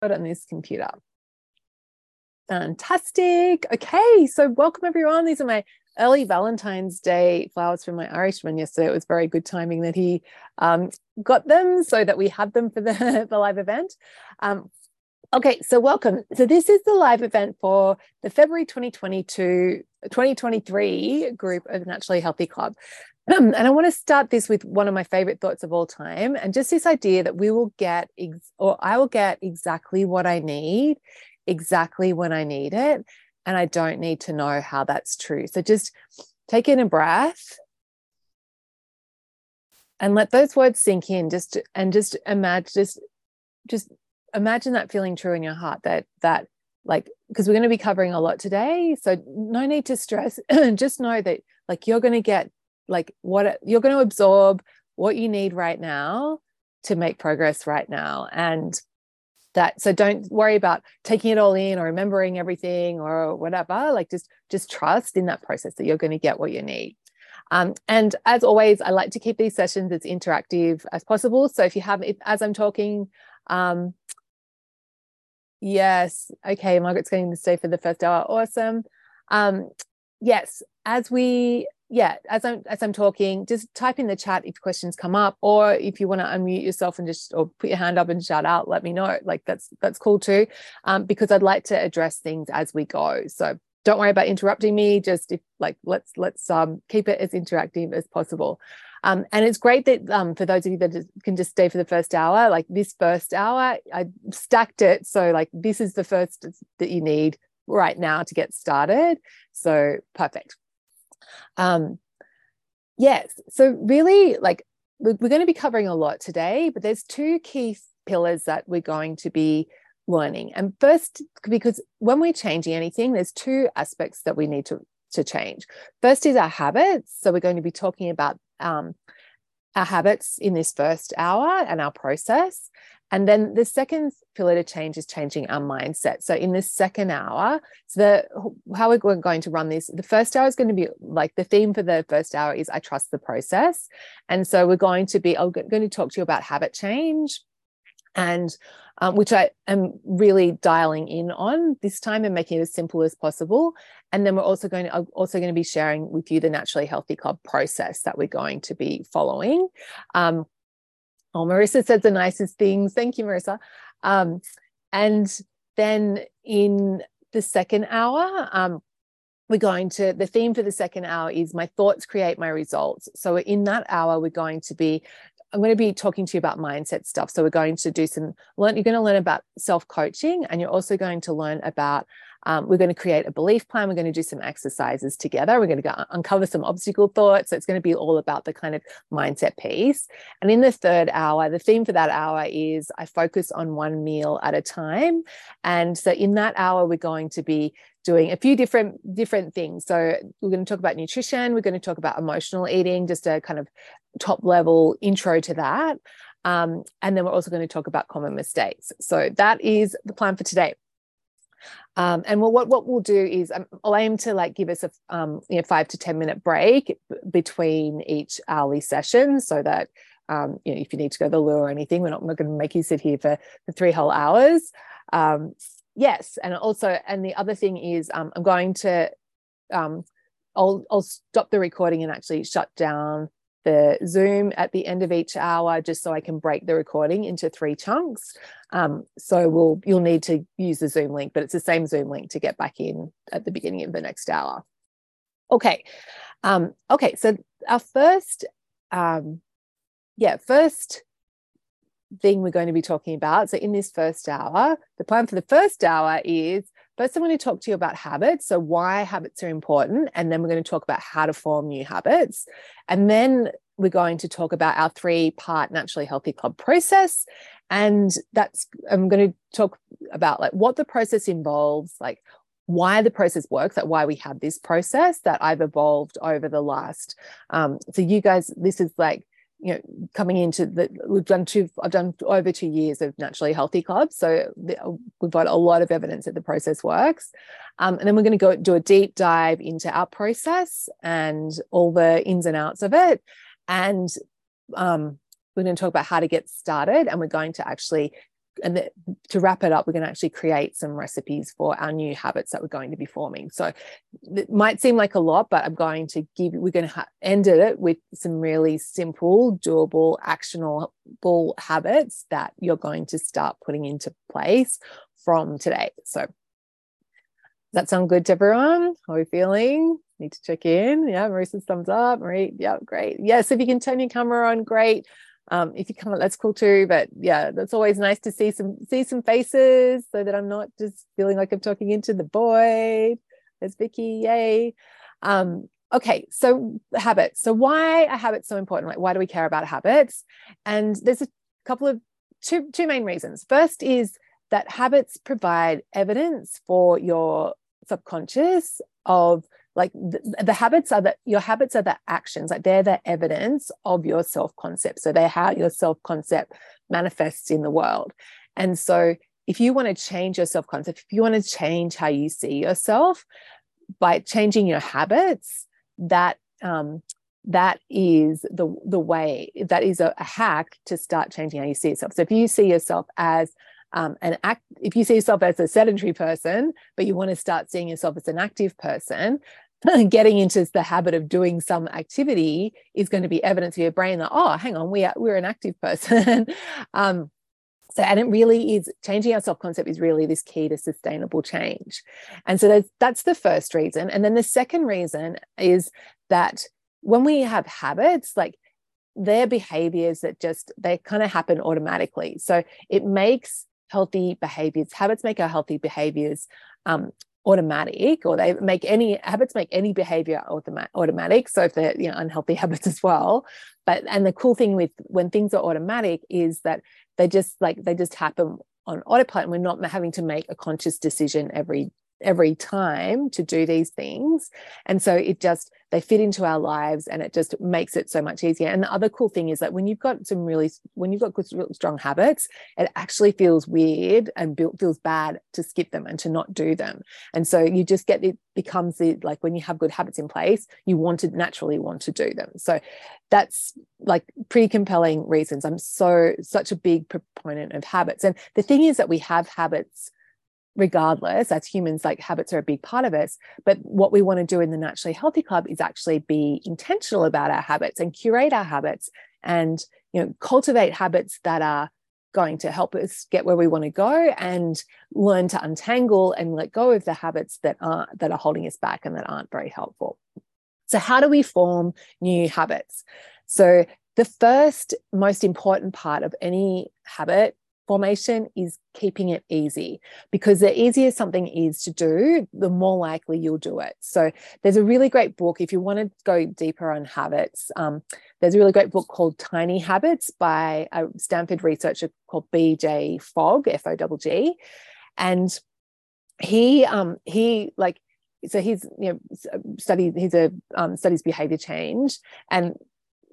got on this computer. Fantastic. Okay, so welcome everyone. These are my early Valentine's Day flowers from my Irishman yesterday. It was very good timing that he um, got them so that we had them for the, the live event. Um, okay, so welcome. So this is the live event for the February 2022 2023 group of Naturally Healthy Club. And I want to start this with one of my favorite thoughts of all time, and just this idea that we will get, ex- or I will get exactly what I need, exactly when I need it. And I don't need to know how that's true. So just take in a breath and let those words sink in. Just and just imagine, just, just imagine that feeling true in your heart that, that, like, because we're going to be covering a lot today. So no need to stress. just know that, like, you're going to get like what you're going to absorb what you need right now to make progress right now. And that so don't worry about taking it all in or remembering everything or whatever. Like just just trust in that process that you're going to get what you need. Um, and as always i like to keep these sessions as interactive as possible. So if you have if as i'm talking um, yes okay margaret's going to stay for the first hour. Awesome. Um, yes as we yeah, as I'm as I'm talking, just type in the chat if questions come up, or if you want to unmute yourself and just or put your hand up and shout out, let me know. Like that's that's cool too, um, because I'd like to address things as we go. So don't worry about interrupting me. Just if like let's let's um, keep it as interactive as possible. Um, and it's great that um, for those of you that can just stay for the first hour, like this first hour, I stacked it so like this is the first that you need right now to get started. So perfect. Um, yes. So, really, like we're going to be covering a lot today, but there's two key pillars that we're going to be learning. And first, because when we're changing anything, there's two aspects that we need to, to change. First is our habits. So, we're going to be talking about um, our habits in this first hour and our process. And then the second pillar to change is changing our mindset. So in this second hour, so the how we're going to run this, the first hour is going to be like the theme for the first hour is I trust the process. And so we're going to be, I'm going to talk to you about habit change and um, which I am really dialing in on this time and making it as simple as possible. And then we're also going to also going to be sharing with you the Naturally Healthy Club process that we're going to be following. Um, Oh, Marissa said the nicest things. Thank you, Marissa. Um, and then in the second hour, um, we're going to, the theme for the second hour is my thoughts create my results. So in that hour, we're going to be I'm going to be talking to you about mindset stuff. So we're going to do some learn. You're going to learn about self coaching, and you're also going to learn about um, we're going to create a belief plan. We're going to do some exercises together. We're going to go uncover some obstacle thoughts. So it's going to be all about the kind of mindset piece. And in the third hour, the theme for that hour is I focus on one meal at a time. And so in that hour, we're going to be doing a few different different things. So we're going to talk about nutrition. We're going to talk about emotional eating, just a kind of top level intro to that. Um, and then we're also going to talk about common mistakes. So that is the plan for today. Um, and well, what what we'll do is um, I'll aim to like give us a um, you know five to ten minute break between each hourly session, so that um, you know if you need to go to the loo or anything, we're not, not going to make you sit here for, for three whole hours. Um, yes, and also, and the other thing is um, I'm going to um, I'll I'll stop the recording and actually shut down the Zoom at the end of each hour, just so I can break the recording into three chunks. Um, so we'll you'll need to use the Zoom link, but it's the same Zoom link to get back in at the beginning of the next hour. Okay, um, okay. So our first, um, yeah, first thing we're going to be talking about. So in this first hour, the plan for the first hour is first I'm going to talk to you about habits, so why habits are important, and then we're going to talk about how to form new habits. And then we're going to talk about our three part naturally healthy club process and that's i'm going to talk about like what the process involves like why the process works like why we have this process that i've evolved over the last um so you guys this is like you know coming into the we've done two i've done over two years of naturally healthy clubs so we've got a lot of evidence that the process works. Um, and then we're going to go do a deep dive into our process and all the ins and outs of it. And um, we're going to talk about how to get started and we're going to actually and the, to wrap it up, we're going to actually create some recipes for our new habits that we're going to be forming. So it might seem like a lot, but I'm going to give, we're going to ha- end it with some really simple, doable, actionable habits that you're going to start putting into place from today. So that sound good to everyone? How are we feeling? Need to check in. Yeah, Marissa's thumbs up. Marie, yeah, great. Yes, if you can turn your camera on, great. Um, if you come, that's cool too. But yeah, that's always nice to see some see some faces so that I'm not just feeling like I'm talking into the void. There's Vicky, yay. Um, okay, so habits. So why are habits so important? Like, why do we care about habits? And there's a couple of two two main reasons. First is that habits provide evidence for your subconscious of like the, the, habits are that your habits are the actions like they're the evidence of your self concept so they're how your self concept manifests in the world. And so if you want to change your self concept if you want to change how you see yourself by changing your habits that um, that is the the way that is a, a hack to start changing how you see yourself. So if you see yourself as um, an act if you see yourself as a sedentary person but you want to start seeing yourself as an active person getting into the habit of doing some activity is going to be evidence for your brain that oh hang on we are we're an active person. Um, so and it really is changing our self-concept is really this key to sustainable change. And so that's that's the first reason. And then the second reason is that when we have habits like they're behaviors that just they kind of happen automatically. So it makes healthy behaviors habits make our healthy behaviors um, automatic or they make any habits make any behavior automatic. So if they're you know unhealthy habits as well. But and the cool thing with when things are automatic is that they just like they just happen on autopilot and we're not having to make a conscious decision every every time to do these things. And so it just they fit into our lives and it just makes it so much easier. And the other cool thing is that when you've got some really when you've got good strong habits it actually feels weird and feels bad to skip them and to not do them. And so you just get it becomes the like when you have good habits in place you want to naturally want to do them. So that's like pretty compelling reasons. I'm so such a big proponent of habits. And the thing is that we have habits regardless as humans like habits are a big part of us but what we want to do in the naturally healthy club is actually be intentional about our habits and curate our habits and you know cultivate habits that are going to help us get where we want to go and learn to untangle and let go of the habits that are that are holding us back and that aren't very helpful. So how do we form new habits? So the first most important part of any habit formation is keeping it easy because the easier something is to do, the more likely you'll do it. So there's a really great book if you want to go deeper on habits. Um, there's a really great book called Tiny Habits by a Stanford researcher called B.J. Fogg, F O G G, and he um, he like so he's you know studied he's a um, studies behavior change and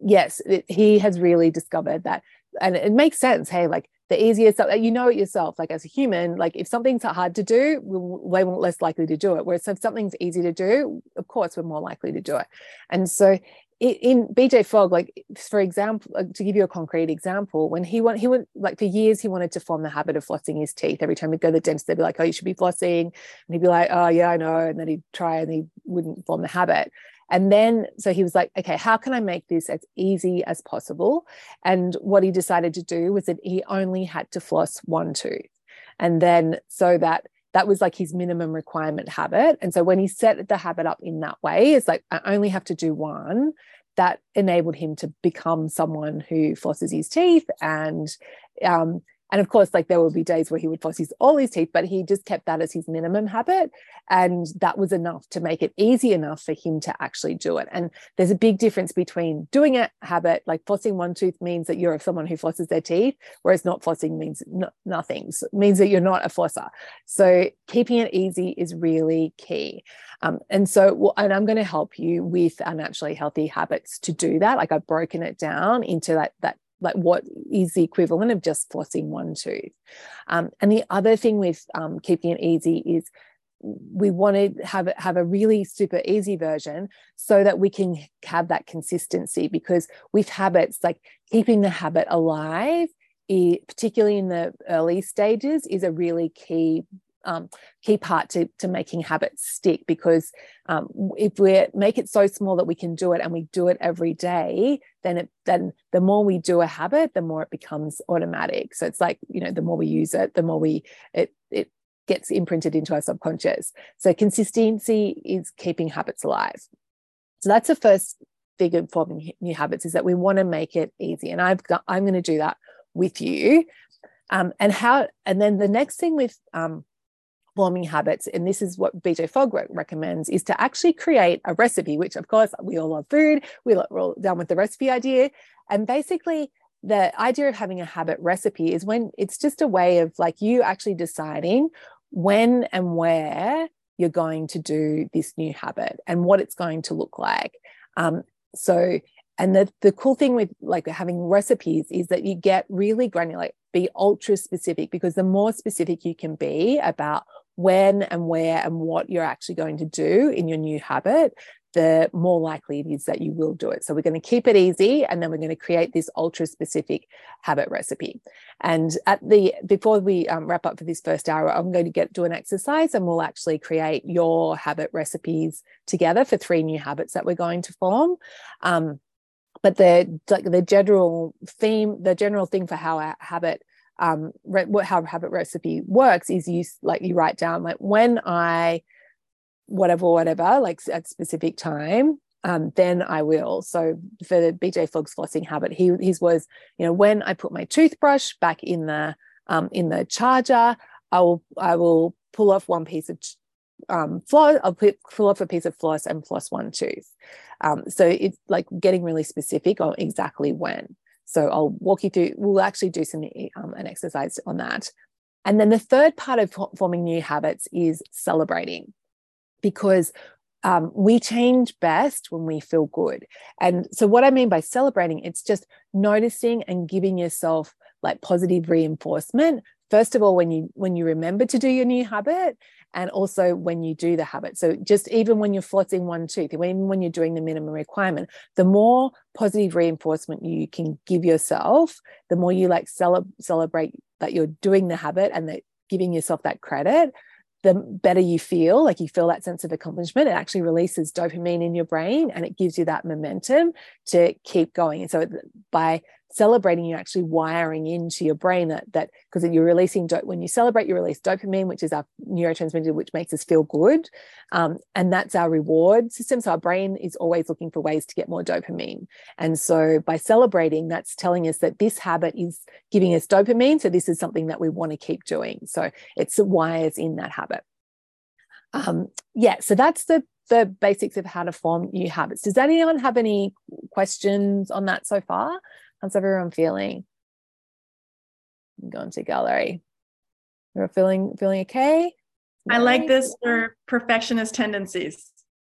yes it, he has really discovered that and it makes sense hey like the easiest you know it yourself like as a human like if something's hard to do we're less likely to do it whereas if something's easy to do of course we're more likely to do it and so in BJ Fogg, like for example, uh, to give you a concrete example, when he went, he went like for years, he wanted to form the habit of flossing his teeth. Every time he'd go to the dentist, they'd be like, "Oh, you should be flossing," and he'd be like, "Oh, yeah, I know," and then he'd try and he wouldn't form the habit. And then, so he was like, okay, how can I make this as easy as possible? And what he decided to do was that he only had to floss one tooth. And then, so that that was like his minimum requirement habit. And so when he set the habit up in that way, it's like, I only have to do one. That enabled him to become someone who flosses his teeth and um, and of course, like there will be days where he would floss his all his teeth, but he just kept that as his minimum habit. And that was enough to make it easy enough for him to actually do it. And there's a big difference between doing a habit, like flossing one tooth means that you're someone who flosses their teeth, whereas not flossing means no, nothing, so means that you're not a flosser. So keeping it easy is really key. Um, and so, and I'm going to help you with our naturally healthy habits to do that. Like I've broken it down into that, that like what is the equivalent of just flossing one tooth. Um, and the other thing with um, keeping it easy is we want to have have a really super easy version so that we can have that consistency because with habits like keeping the habit alive particularly in the early stages, is a really key um, key part to, to making habits stick because um, if we make it so small that we can do it and we do it every day then it then the more we do a habit the more it becomes automatic. So it's like you know the more we use it the more we it it gets imprinted into our subconscious. So consistency is keeping habits alive. So that's the first thing of forming new habits is that we want to make it easy. And i've got i'm going to do that with you. Um, and how and then the next thing with um, forming habits, and this is what BJ Fogg recommends, is to actually create a recipe, which of course we all love food, we we're all down with the recipe idea. And basically, the idea of having a habit recipe is when it's just a way of like you actually deciding when and where you're going to do this new habit and what it's going to look like. Um, so, and the, the cool thing with like having recipes is that you get really granular, be ultra specific because the more specific you can be about when and where and what you're actually going to do in your new habit, the more likely it is that you will do it. So we're going to keep it easy and then we're going to create this ultra specific habit recipe. And at the before we um, wrap up for this first hour, I'm going to get do an exercise and we'll actually create your habit recipes together for three new habits that we're going to form. Um, but the like the general theme, the general thing for how a habit um, re- how habit recipe works is you like you write down like when I whatever whatever like at specific time um, then I will. So for the BJ Fogg's flossing habit, he his was, you know, when I put my toothbrush back in the um, in the charger, I will I will pull off one piece of um, floss. I'll put, pull off a piece of floss and floss one tooth. Um, so it's like getting really specific on exactly when. So I'll walk you through, we'll actually do some um, an exercise on that. And then the third part of forming new habits is celebrating because um, we change best when we feel good. And so, what I mean by celebrating, it's just noticing and giving yourself like positive reinforcement. First of all, when you when you remember to do your new habit, and also when you do the habit. So just even when you're flossing one tooth, even when you're doing the minimum requirement, the more positive reinforcement you can give yourself, the more you like cele- celebrate that you're doing the habit and that giving yourself that credit, the better you feel, like you feel that sense of accomplishment, it actually releases dopamine in your brain and it gives you that momentum to keep going. And so by celebrating you're actually wiring into your brain that that because you're releasing do- when you celebrate you release dopamine which is our neurotransmitter which makes us feel good. Um, and that's our reward system. So our brain is always looking for ways to get more dopamine. And so by celebrating that's telling us that this habit is giving us dopamine. So this is something that we want to keep doing. So it's wires in that habit. Um, yeah so that's the the basics of how to form new habits. Does anyone have any questions on that so far How's everyone feeling? Go into gallery. We're feeling feeling okay. I like this for perfectionist tendencies.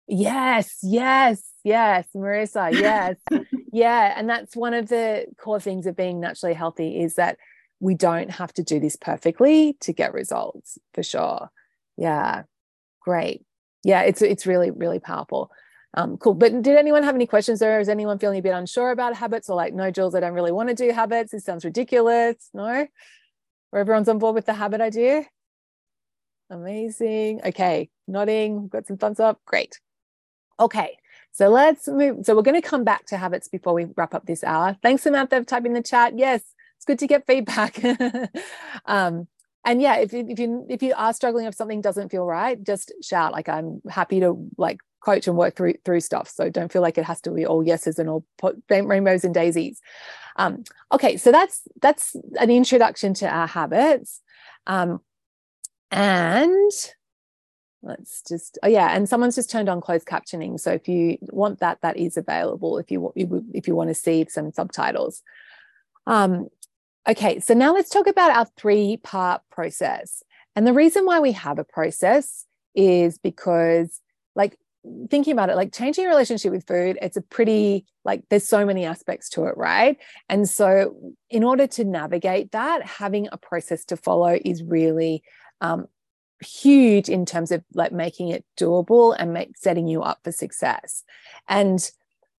Yes, yes, yes, Marissa, yes. yeah, and that's one of the core things of being naturally healthy is that we don't have to do this perfectly to get results for sure. Yeah. Great. Yeah, it's it's really really powerful. Um, cool. But did anyone have any questions there? Is anyone feeling a bit unsure about habits or like, no, Jules, I don't really want to do habits. This sounds ridiculous. No? Or everyone's on board with the habit idea? Amazing. Okay. Nodding. Got some thumbs up. Great. Okay. So let's move. So we're going to come back to habits before we wrap up this hour. Thanks, Samantha, for typing in the chat. Yes, it's good to get feedback. um, and yeah, if, if you if you are struggling if something doesn't feel right, just shout. Like I'm happy to like coach and work through through stuff. So don't feel like it has to be all yeses and all rainbows and daisies. Um, okay, so that's that's an introduction to our habits. Um, and let's just oh yeah and someone's just turned on closed captioning so if you want that that is available if you if you want to see some subtitles um okay so now let's talk about our three part process and the reason why we have a process is because like thinking about it like changing your relationship with food it's a pretty like there's so many aspects to it right? And so in order to navigate that having a process to follow is really um, huge in terms of like making it doable and make setting you up for success. And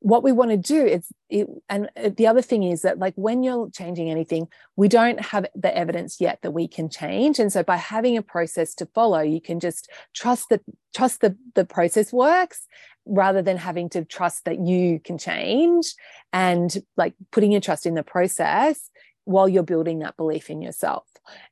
what we want to do is it, and uh, the other thing is that like when you're changing anything we don't have the evidence yet that we can change. And so by having a process to follow you can just trust that trust the the process works rather than having to trust that you can change and like putting your trust in the process while you're building that belief in yourself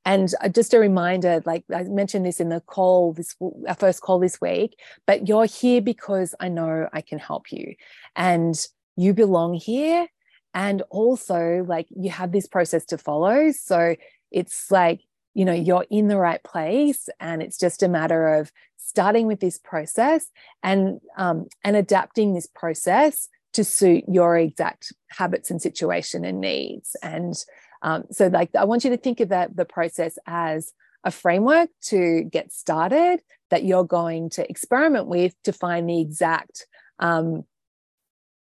and uh, just a reminder, like I mentioned this in the call, this our first call this week, but you're here because I know I can help you, and you belong here. And also, like you have this process to follow. So it's like, you know, you're in the right place. And it's just a matter of starting with this process and um, and adapting this process to suit your exact habits and situation and needs. And um, so, like, I want you to think of that the process as a framework to get started that you're going to experiment with to find the exact, um,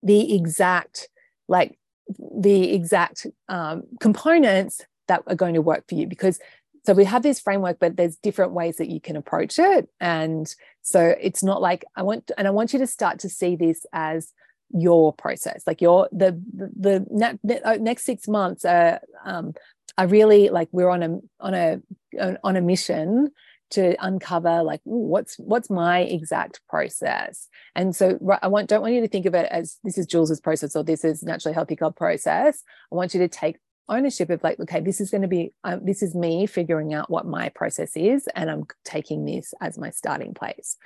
the exact, like, the exact um, components that are going to work for you. Because so we have this framework but there's different ways that you can approach it. And so it's not like i want and i want you to start to see this as your process like your the the, the uh, next six months are um are really like we're on a on a on a mission to uncover like what's what's my exact process? And so i want don't want you to think of it as this is jules's process or this is naturally healthy club process. I want you to take ownership of like okay this is going to be um, this is me figuring out what my process is and i'm taking this as my starting place.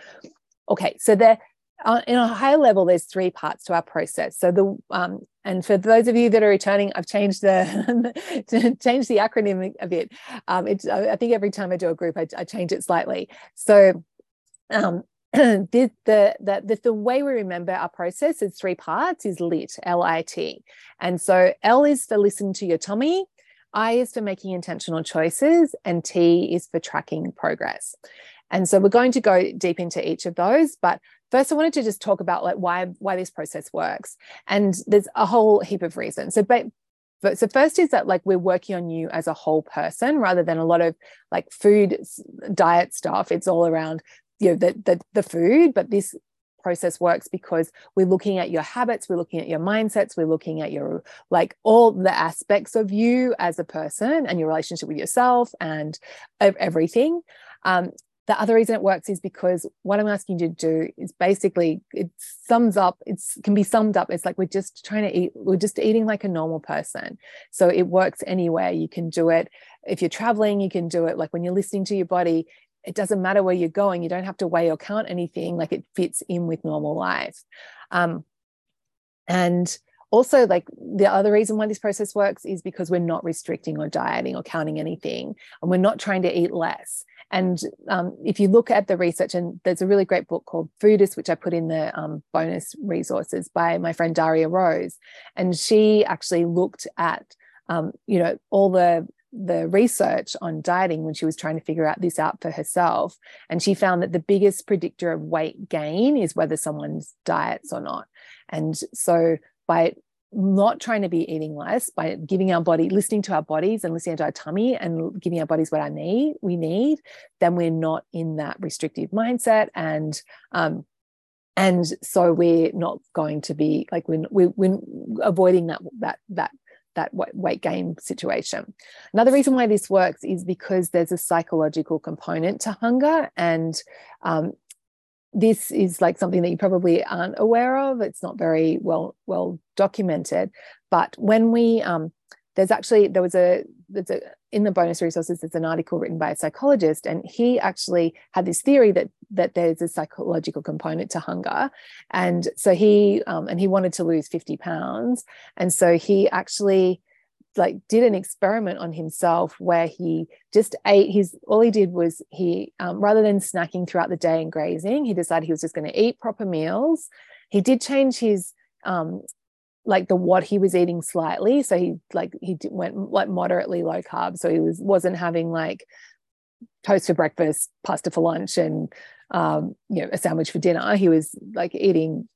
Okay so there uh, in a high level, there's three parts to our process. So the um, and for those of you that are returning, I've changed the changed the acronym a bit. Um, it's I think every time I do a group, I, I change it slightly. So um, the, the, the, the way we remember our process is three parts is lit l-i-t and so l is for listen to your tummy i is for making intentional choices and t is for tracking progress and so we're going to go deep into each of those but first i wanted to just talk about like why why this process works and there's a whole heap of reasons. So but but so first is that like we're working on you as a whole person rather than a lot of like food diet stuff. It's all around you know the the, the food but this process works because we're looking at your habits we're looking at your mindsets we're looking at your like all the aspects of you as a person and your relationship with yourself and everything. Um, the other reason it works is because what I'm asking you to do is basically it sums up, it can be summed up. It's like we're just trying to eat, we're just eating like a normal person. So it works anywhere. You can do it if you're traveling, you can do it like when you're listening to your body. It doesn't matter where you're going. You don't have to weigh or count anything. Like it fits in with normal life. Um, and also like the other reason why this process works is because we're not restricting or dieting or counting anything and we're not trying to eat less and um, if you look at the research, and there's a really great book called Foodist, which I put in the um, bonus resources by my friend Darya Rose, and she actually looked at um, you know all the the research on dieting when she was trying to figure out this out for herself. And she found that the biggest predictor of weight gain is whether someone's diets or not. And so by not trying to be eating less by giving our body listening to our bodies and listening to our tummy and giving our bodies what I need we need then we're not in that restrictive mindset and um and so we're not going to be like we're, we're, we're avoiding that that that that weight gain situation. Another reason why this works is because there's a psychological component to hunger, and um, this is like something that you probably aren't aware of. It's not very well well documented, but when we um, there's actually there was a there's a in the bonus resources there's an article written by a psychologist and he actually had this theory that that there's a psychological component to hunger. And so he um, and he wanted to lose 50 pounds. And so he actually like did an experiment on himself where he just ate his all he did was he um, rather than snacking throughout the day and grazing he decided he was just going to eat proper meals. He did change his um like the what he was eating slightly. So he like he went like moderately low carb. So he was wasn't having like toast for breakfast pasta for lunch and um you know a sandwich for dinner. He was like eating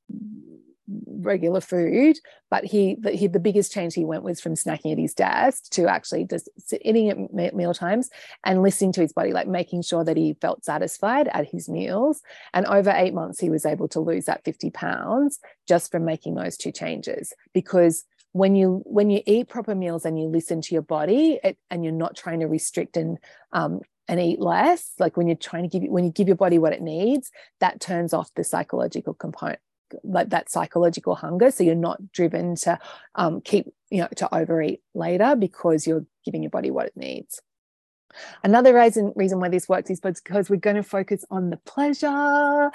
regular food but he the, he the biggest change he went was from snacking at his desk to actually just eating at meal times and listening to his body like making sure that he felt satisfied at his meals. And over eight months he was able to lose that 50 pounds just from making those two changes because when you when you eat proper meals and you listen to your body it, and you're not trying to restrict and um, and eat less like when you're trying to give when you give your body what it needs that turns off the psychological component like that psychological hunger so you're not driven to um, keep you know to overeat later because you're giving your body what it needs another reason reason why this works is because we're going to focus on the pleasure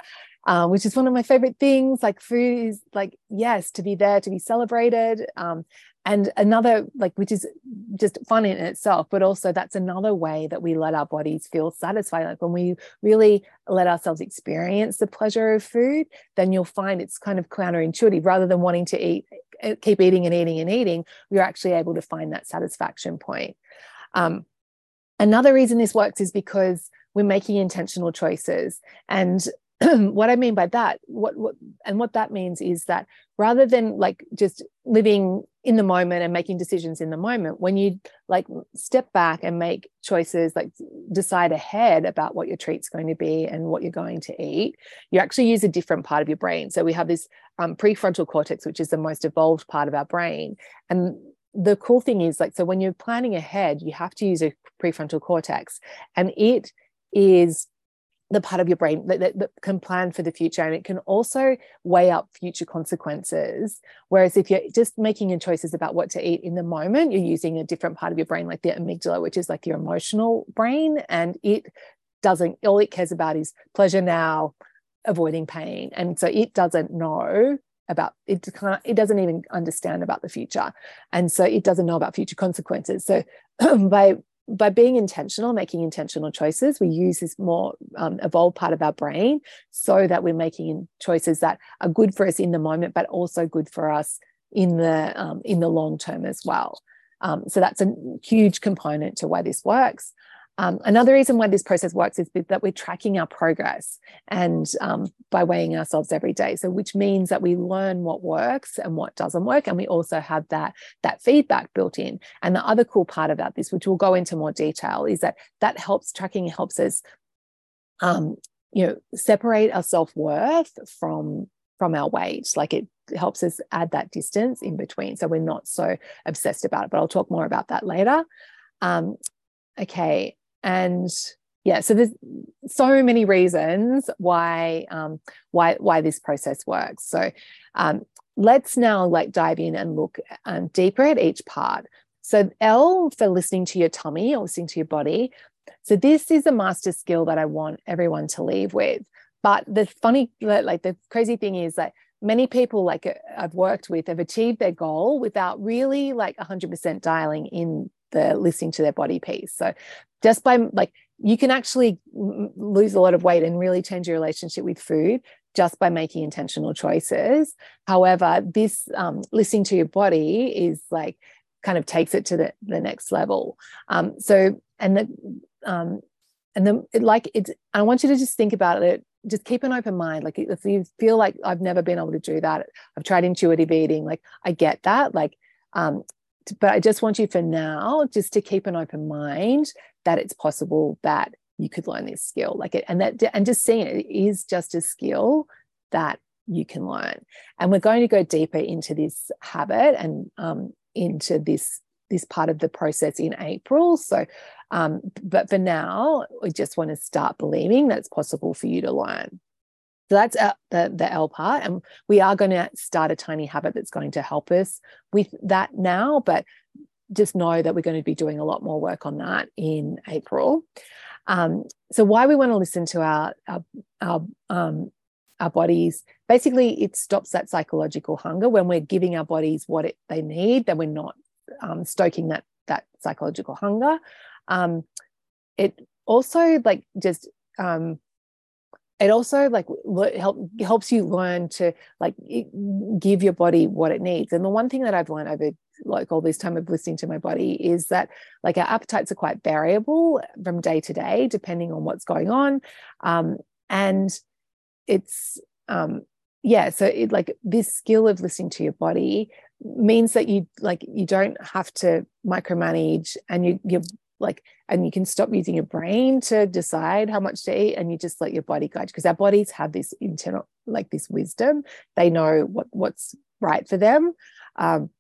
um, which is one of my favorite things. Like food is like, yes, to be there, to be celebrated. Um, and another, like, which is just fun in itself, but also that's another way that we let our bodies feel satisfied. Like when we really let ourselves experience the pleasure of food, then you'll find it's kind of counterintuitive. Rather than wanting to eat, eh, keep eating and eating and eating, we're actually able to find that satisfaction point. Um, another reason this works is because we're making intentional choices and what I mean by that, what, what and what that means is that rather than like just living in the moment and making decisions in the moment, when you like step back and make choices, like decide ahead about what your treat's going to be and what you're going to eat, you actually use a different part of your brain. So we have this um, prefrontal cortex, which is the most evolved part of our brain, and the cool thing is like so when you're planning ahead, you have to use a prefrontal cortex, and it is the part of your brain that, that, that, can plan for the future and it can also weigh up future consequences. Whereas if you're just making your choices about what to eat in the moment you're using a different part of your brain like the amygdala which is like your emotional brain and it doesn't all it cares about is pleasure now avoiding pain. And so it doesn't know about it can't it doesn't even understand about the future. And so it doesn't know about future consequences. So by by being intentional, making intentional choices, we use this more um, evolved part of our brain so that we're making choices that are good for us in the moment, but also good for us in the um, in the long term as well. Um, so that's a huge component to why this works. Um, another reason why this process works is that we're tracking our progress and um, by weighing ourselves every day. So, which means that we learn what works and what doesn't work, and we also have that that feedback built in. And the other cool part about this, which we'll go into more detail, is that that helps tracking helps us, um, you know, separate our self worth from from our weight. Like it helps us add that distance in between, so we're not so obsessed about it. But I'll talk more about that later. Um, okay and yeah so there's so many reasons why um, why why this process works. So um, let's now like dive in and look um, deeper at each part. So l for listening to your tummy or listening to your body. So this is a master skill that i want everyone to leave with. But the funny like the crazy thing is that many people like uh, i've worked with have achieved their goal without really like 100% dialing in the listening to their body piece. So just by like you can actually lose a lot of weight and really change your relationship with food just by making intentional choices. However this um, listening to your body is like kind of takes it to the, the next level. Um, so and the um, and then like it's i want you to just think about it. Just keep an open mind. Like if you feel like i've never been able to do that i've tried intuitive eating like i get that like um but i just want you for now just to keep an open mind that it's possible that you could learn this skill like it and that and just seeing it is just a skill that you can learn and we're going to go deeper into this habit and um, into this this part of the process in april so um, but for now we just want to start believing that it's possible for you to learn so that's uh, the, the L part. And we are going to start a tiny habit that's going to help us with that now. But just know that we're going to be doing a lot more work on that in April. Um, so why we want to listen to our our our, um, our bodies basically it stops that psychological hunger when we're giving our bodies what it, they need then we're not um, stoking that that psychological hunger um, it also like just um, it also like help helps you learn to like give your body what it needs. And the one thing that i've learned over like all this time of listening to my body is that like our appetites are quite variable from day to day depending on what's going on. Um, and it's um, yeah so it like this skill of listening to your body means that you like you don't have to micromanage and you you're like and you can stop using your brain to decide how much to eat and you just let your body guide because our bodies have this internal like this wisdom. They know what what's right for them. Um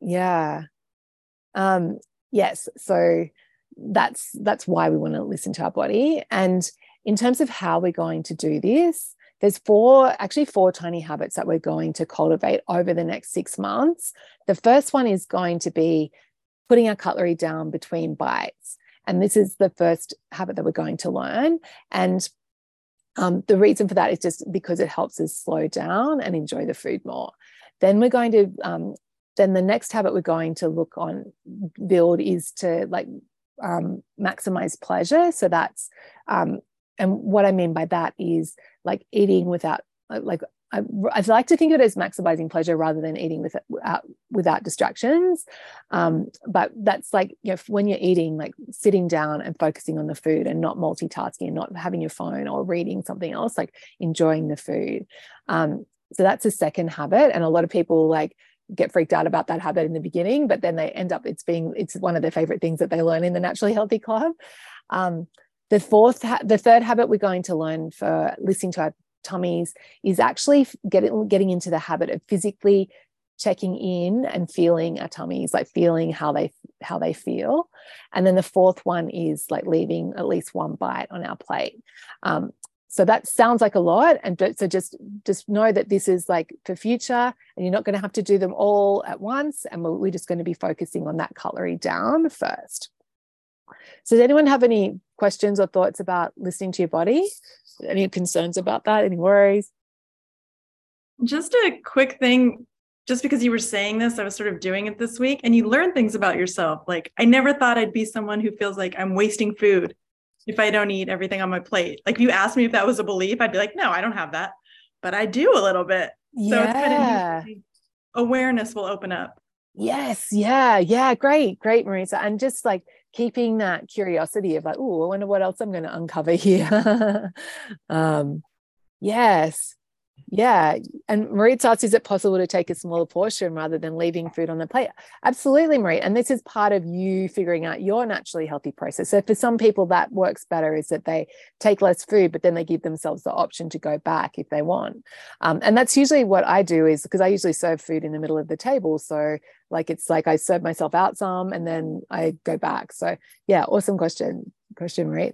yeah. Um yes so that's that's why we want to listen to our body. And in terms of how we're going to do this there's four actually four tiny habits that we're going to cultivate over the next six months. The first one is going to be putting our cutlery down between bites. And this is the first habit that we're going to learn. And um, the reason for that is just because it helps us slow down and enjoy the food more. Then we're going to um, then the next habit we're going to look on build is to like um, maximize pleasure. So that's, um, and what I mean by that is like eating without, like, I, I like to think of it as maximizing pleasure rather than eating with, without, without distractions. Um, but that's like, you know, when you're eating, like sitting down and focusing on the food and not multitasking and not having your phone or reading something else, like enjoying the food. Um, so that's a second habit. And a lot of people like, get freaked out about that habit in the beginning, but then they end up it's being it's one of their favorite things that they learn in the naturally healthy club. Um, the fourth, the third habit we're going to learn for listening to our tummies is actually getting getting into the habit of physically checking in and feeling our tummies like feeling how they how they feel. And then the fourth one is like leaving at least one bite on our plate. Um, so that sounds like a lot and so just just know that this is like for future and you're not going to have to do them all at once and we're, just going to be focusing on that cutlery down first. So does anyone have any questions or thoughts about listening to your body any concerns about that any worries just a quick thing just because you were saying this i was sort of doing it this week and you learn things about yourself like i never thought i'd be someone who feels like i'm wasting food if I don't eat everything on my plate. Like if you asked me if that was a belief, I'd be like, no, I don't have that. But I do a little bit. So yeah. it's kind of awareness will open up. Yes. Yeah. Yeah. Great. Great, Marisa. And just like keeping that curiosity of like, oh, I wonder what else I'm going to uncover here. um, yes. Yeah. And Marie asks, is it possible to take a smaller portion rather than leaving food on the plate? Absolutely, Marie. And this is part of you figuring out your naturally healthy process. So for some people, that works better is that they take less food, but then they give themselves the option to go back if they want. Um, and that's usually what I do is because I usually serve food in the middle of the table. So like it's like I serve myself out some and then I go back. So yeah, awesome question, question, Marie.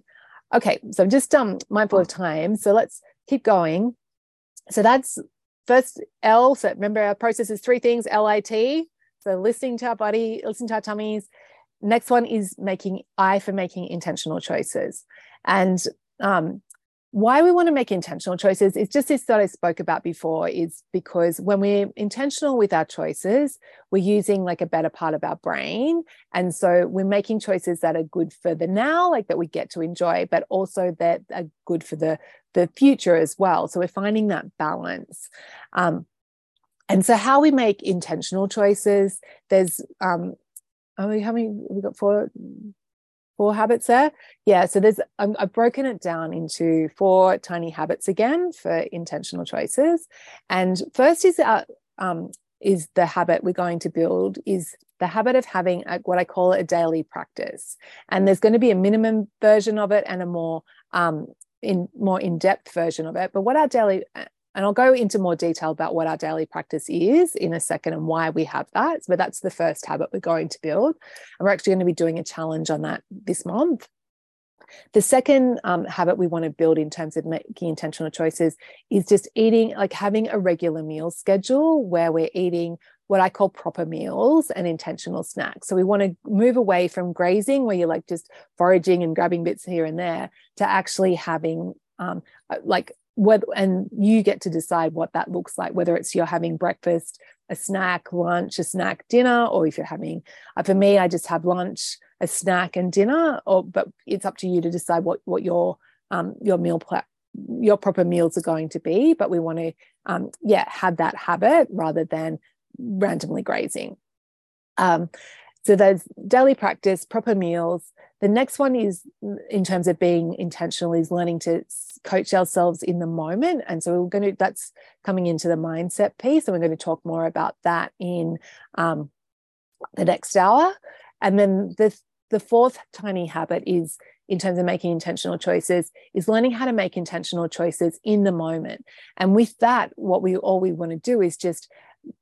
Okay, so I'm just um mindful of time. So let's keep going so that's first L. So remember, our process is three things L I T. So listening to our body, listening to our tummies. Next one is making I for making intentional choices. And um, why we want to make intentional choices is just this that I spoke about before is because when we're intentional with our choices, we're using like a better part of our brain. And so we're making choices that are good for the now, like that we get to enjoy, but also that are good for the, the future as well. So we're finding that balance. Um, and so how we make intentional choices, there's um, oh, how many we got four four habits there yeah so there's i have broken it down into four tiny habits again for intentional choices and first is our, um, is the habit we're going to build is the habit of having a, what i call a daily practice and there's going to be a minimum version of it and a more um, in more in-depth version of it but what our daily and I'll go into more detail about what our daily practice is in a second and why we have that. But that's the first habit we're going to build. And we're actually going to be doing a challenge on that this month. The second um, habit we want to build in terms of making intentional choices is just eating, like having a regular meal schedule where we're eating what I call proper meals and intentional snacks. So we want to move away from grazing, where you're like just foraging and grabbing bits here and there, to actually having um, like what, and you get to decide what that looks like whether it's you're having breakfast a snack lunch a snack dinner or if you're having uh, for me i just have lunch a snack and dinner or but it's up to you to decide what what your um your meal pla- your proper meals are going to be but we want to um yeah have that habit rather than randomly grazing um so there's daily practice, proper meals. The next one is in terms of being intentional is learning to coach ourselves in the moment. And so we're going to, that's coming into the mindset piece. And we're going to talk more about that in um, the next hour. And then the, the fourth tiny habit is in terms of making intentional choices is learning how to make intentional choices in the moment and with that what we all we want to do is just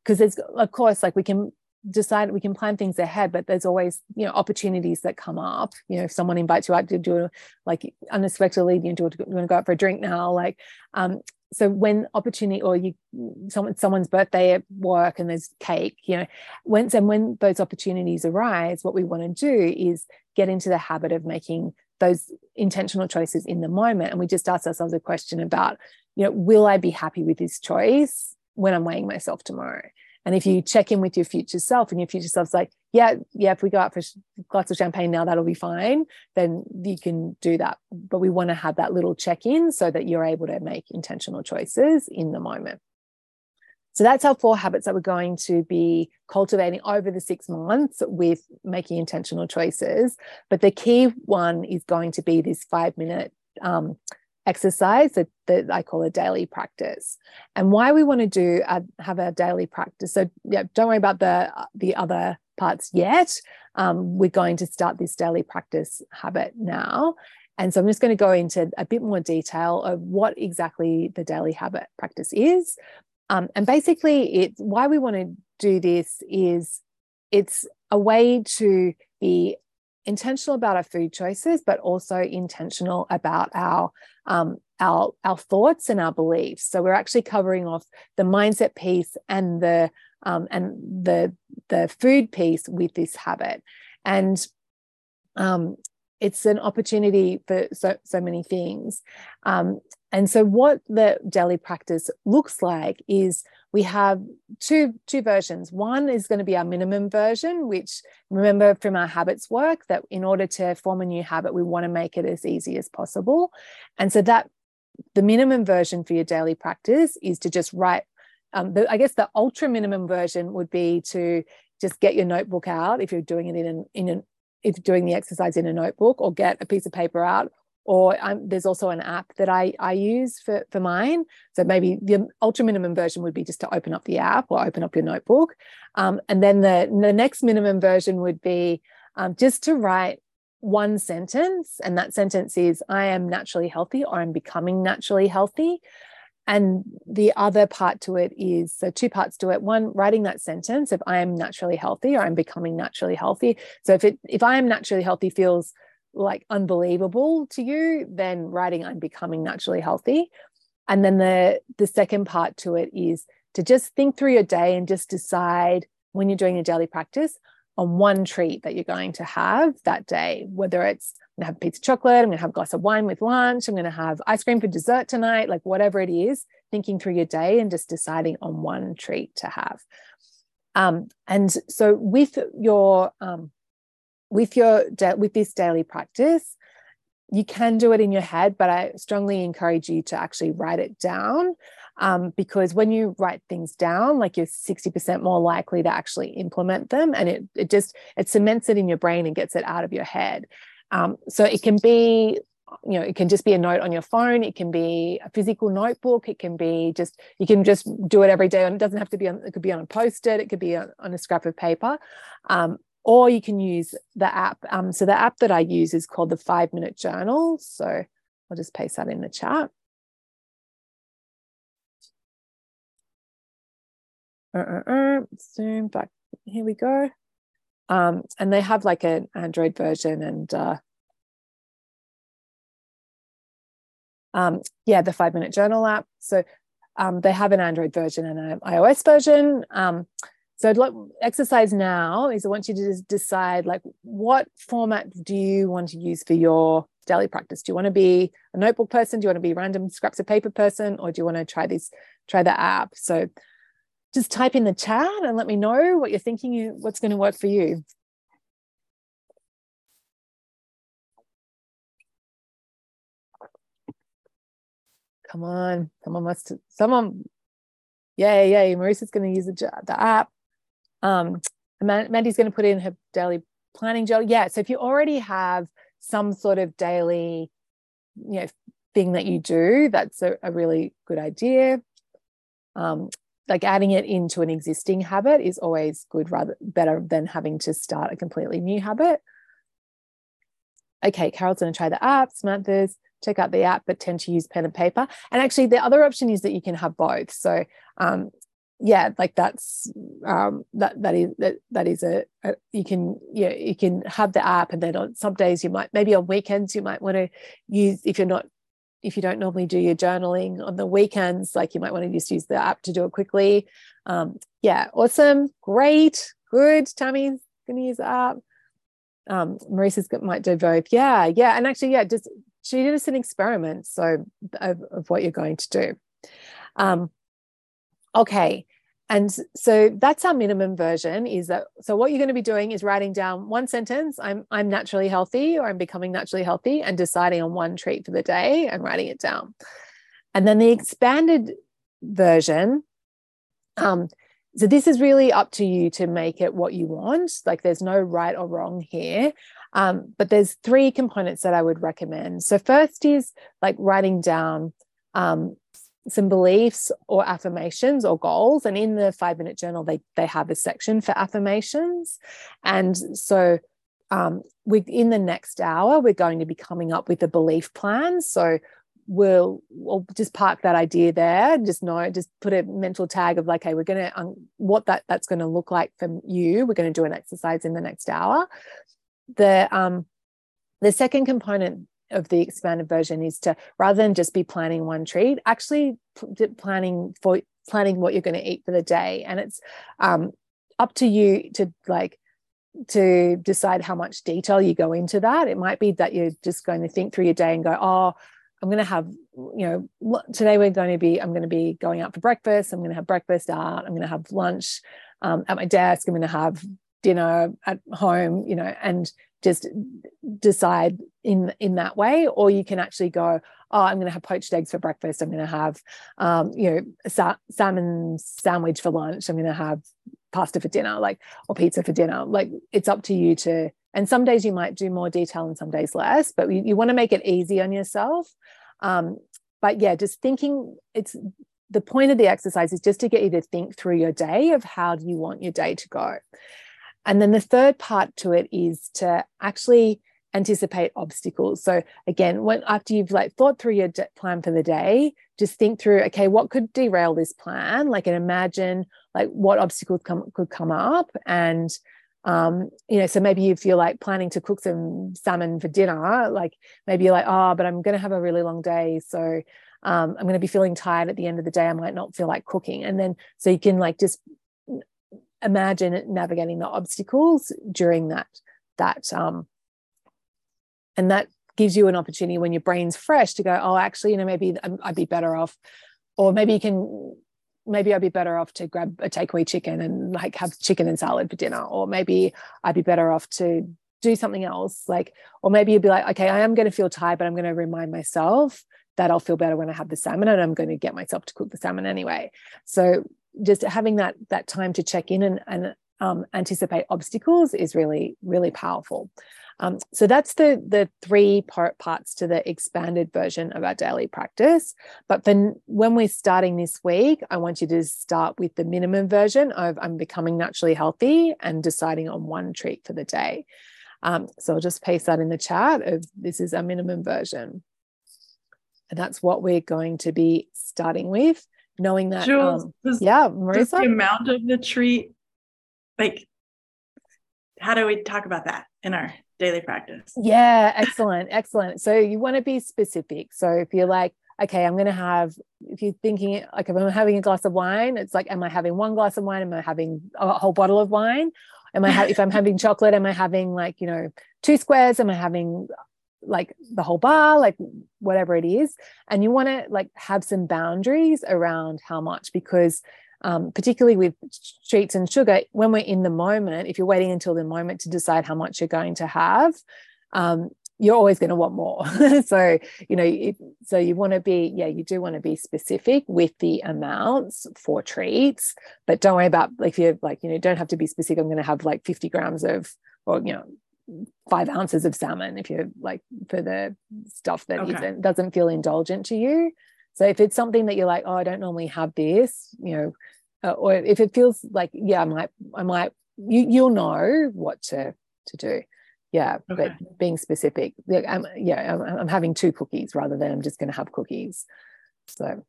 because there's of course like we can decide we can plan things ahead but there's always you know opportunities that come up. You know if someone invites you out to do like unexpectedly you know do you want to go out for a drink now? Like um so when opportunity or you someone someone's birthday at work and there's cake you know when and when those opportunities arise what we want to do is get into the habit of making those intentional choices in the moment. And we just ask ourselves a question about you know will i be happy with this choice when i'm weighing myself tomorrow. And if you check in with your future self and your future self's like yeah yeah if we go out for glass of champagne now that'll be fine then you can do that. But we want to have that little check in so that you're able to make intentional choices in the moment. So that's our four habits that we're going to be cultivating over the six months with making intentional choices. But the key one is going to be this five minute um, exercise that, that I call a daily practice. And why we want to do uh, have a daily practice. So yeah, don't worry about the the other parts yet. Um, we're going to start this daily practice habit now. And so I'm just going to go into a bit more detail of what exactly the daily habit practice is, um, and basically, it's why we want to do this is it's a way to be intentional about our food choices, but also intentional about our um, our our thoughts and our beliefs. So we're actually covering off the mindset piece and the um, and the the food piece with this habit, and um, it's an opportunity for so so many things. Um, and so what the daily practice looks like is we have two, two versions. One is going to be our minimum version, which remember from our habits work that in order to form a new habit, we want to make it as easy as possible. And so that the minimum version for your daily practice is to just write um, the, I guess the ultra minimum version would be to just get your notebook out if you're doing it in an, in an if doing the exercise in a notebook or get a piece of paper out or there's also an app that I, I use for, for mine. So maybe the ultra minimum version would be just to open up the app or open up your notebook. Um, and then the, the next minimum version would be um, just to write one sentence. And that sentence is, I am naturally healthy or I'm becoming naturally healthy. And the other part to it is so two parts to it. One, writing that sentence if I am naturally healthy or I'm becoming naturally healthy. So if it if I am naturally healthy feels like unbelievable to you, then writing I'm becoming naturally healthy. And then the the second part to it is to just think through your day and just decide when you're doing your daily practice on one treat that you're going to have that day, whether it's I'm gonna have a piece of chocolate, I'm gonna have a glass of wine with lunch, I'm gonna have ice cream for dessert tonight, like whatever it is, thinking through your day and just deciding on one treat to have. Um, and so with your um, with your with this daily practice you can do it in your head but i strongly encourage you to actually write it down um, because when you write things down like you're 60% more likely to actually implement them and it, it just it cements it in your brain and gets it out of your head. Um, so it can be you know it can just be a note on your phone it can be a physical notebook it can be just you can just do it every day and it doesn't have to be on it could be on a post-it it could be on, on a scrap of paper. Um, or you can use the app. Um, so the app that I use is called the Five Minute Journal. So I'll just paste that in the chat. Uh, uh, uh, zoom back. Here we go. Um, and they have like an Android version and uh, um, yeah, the Five Minute Journal app. So um, they have an Android version and an iOS version. Um, so I'd like exercise now is I want you to just decide like what format do you want to use for your daily practice? Do you want to be a notebook person? Do you want to be random scraps of paper person? Or do you want to try this, try the app? So just type in the chat and let me know what you're thinking, what's going to work for you. Come on, someone must, someone, yay, yay, Marissa's going to use the, the app. Um, Mandy's going to put in her daily planning journal. Yeah. So if you already have some sort of daily, you know, thing that you do, that's a, a really good idea. Um, like adding it into an existing habit is always good rather better than having to start a completely new habit okay carol's going to try the app samantha's check out the app but tend to use pen and paper and actually the other option is that you can have both so um, yeah like that's um, that that is that, that is a, a, you can yeah you can have the app and then on some days you might maybe on weekends you might want to use if you're not if you don't normally do your journaling on the weekends, like you might want to just use the app to do it quickly. Um, yeah, awesome, great, good. Tammy's to use the app. Um, Marissa's might do both. Yeah, yeah, and actually, yeah, just she did us an experiment so of, of what you're going to do. Um, okay, and so that's our minimum version is that so what you're going to be doing is writing down one sentence i'm i'm naturally healthy or i'm becoming naturally healthy and deciding on one treat for the day and writing it down. And then the expanded version um so this is really up to you to make it what you want. Like there's no right or wrong here. Um, but there's three components that i would recommend. So first is like writing down um, some beliefs or affirmations or goals and in the five minute journal they they have a section for affirmations. And so um, we in the next hour we're going to be coming up with a belief plan. So we'll we'll just park that idea there just know just put a mental tag of like hey we're going to um, what that that's going to look like for you. We're going to do an exercise in the next hour. The um the second component of the expanded version is to rather than just be planning one treat actually planning for planning what you're going to eat for the day. And it's um, up to you to like to decide how much detail you go into that. It might be that you're just going to think through your day and go oh i'm going to have you know today we're going to be i'm going to be going out for breakfast. I'm going to have breakfast out i'm going to have lunch um, at my desk. I'm going to have dinner at home you know and just decide in in that way or you can actually go oh i'm going to have poached eggs for breakfast. I'm going to have um, you know sa- salmon sandwich for lunch. I'm going to have pasta for dinner like or pizza for dinner. Like it's up to you to and some days you might do more detail and some days less but you, you want to make it easy on yourself. Um, but yeah just thinking it's the point of the exercise is just to get you to think through your day of how do you want your day to go and then the third part to it is to actually anticipate obstacles. So again, when after you've like thought through your plan for the day, just think through, okay, what could derail this plan? Like and imagine like what obstacles come, could come up. And um, you know, so maybe if you feel like planning to cook some salmon for dinner, like maybe you're like, oh, but I'm gonna have a really long day. So um, I'm going to be feeling tired at the end of the day. I might not feel like cooking. And then so you can like just imagine navigating the obstacles during that that um and that gives you an opportunity when your brain's fresh to go oh actually you know maybe i'd be better off or maybe you can maybe i'd be better off to grab a takeaway chicken and like have chicken and salad for dinner or maybe i'd be better off to do something else like or maybe you'd be like okay i am going to feel tired but i'm going to remind myself that i'll feel better when i have the salmon and i'm going to get myself to cook the salmon anyway. So just having that that time to check in and, and um, anticipate obstacles is really really powerful. Um, so that's the the three part parts to the expanded version of our daily practice. But then when we're starting this week i want you to start with the minimum version of i'm becoming naturally healthy and deciding on one treat for the day. Um, so i'll just paste that in the chat of this is our minimum version. And that's what we're going to be starting with knowing that Jules, um, yeah marissa? the amount of the treat like how do we talk about that in our daily practice? Yeah excellent excellent. So you want to be specific. So if you're like okay i'm going to have if you're thinking like if i'm having a glass of wine it's like am i having one glass of wine? Am i having a whole bottle of wine? Am i ha- if i'm having chocolate am i having like you know two squares? Am i having like the whole bar like whatever it is and you want to like have some boundaries around how much because um, particularly with treats and sugar when we're in the moment if you're waiting until the moment to decide how much you're going to have um, you're always going to want more. so, you know, it, so you want to be, yeah, you do want to be specific with the amounts for treats, but don't worry about like if you're like, you know, don't have to be specific. I'm going to have like 50 grams of, or, you know, five ounces of salmon if you're like for the stuff that okay. doesn't feel indulgent to you. So if it's something that you're like, oh, I don't normally have this, you know, uh, or if it feels like, yeah, I might, I might, you, you'll know what to to do yeah okay. but being specific I'm, yeah I'm, I'm having two cookies rather than i'm just going to have cookies so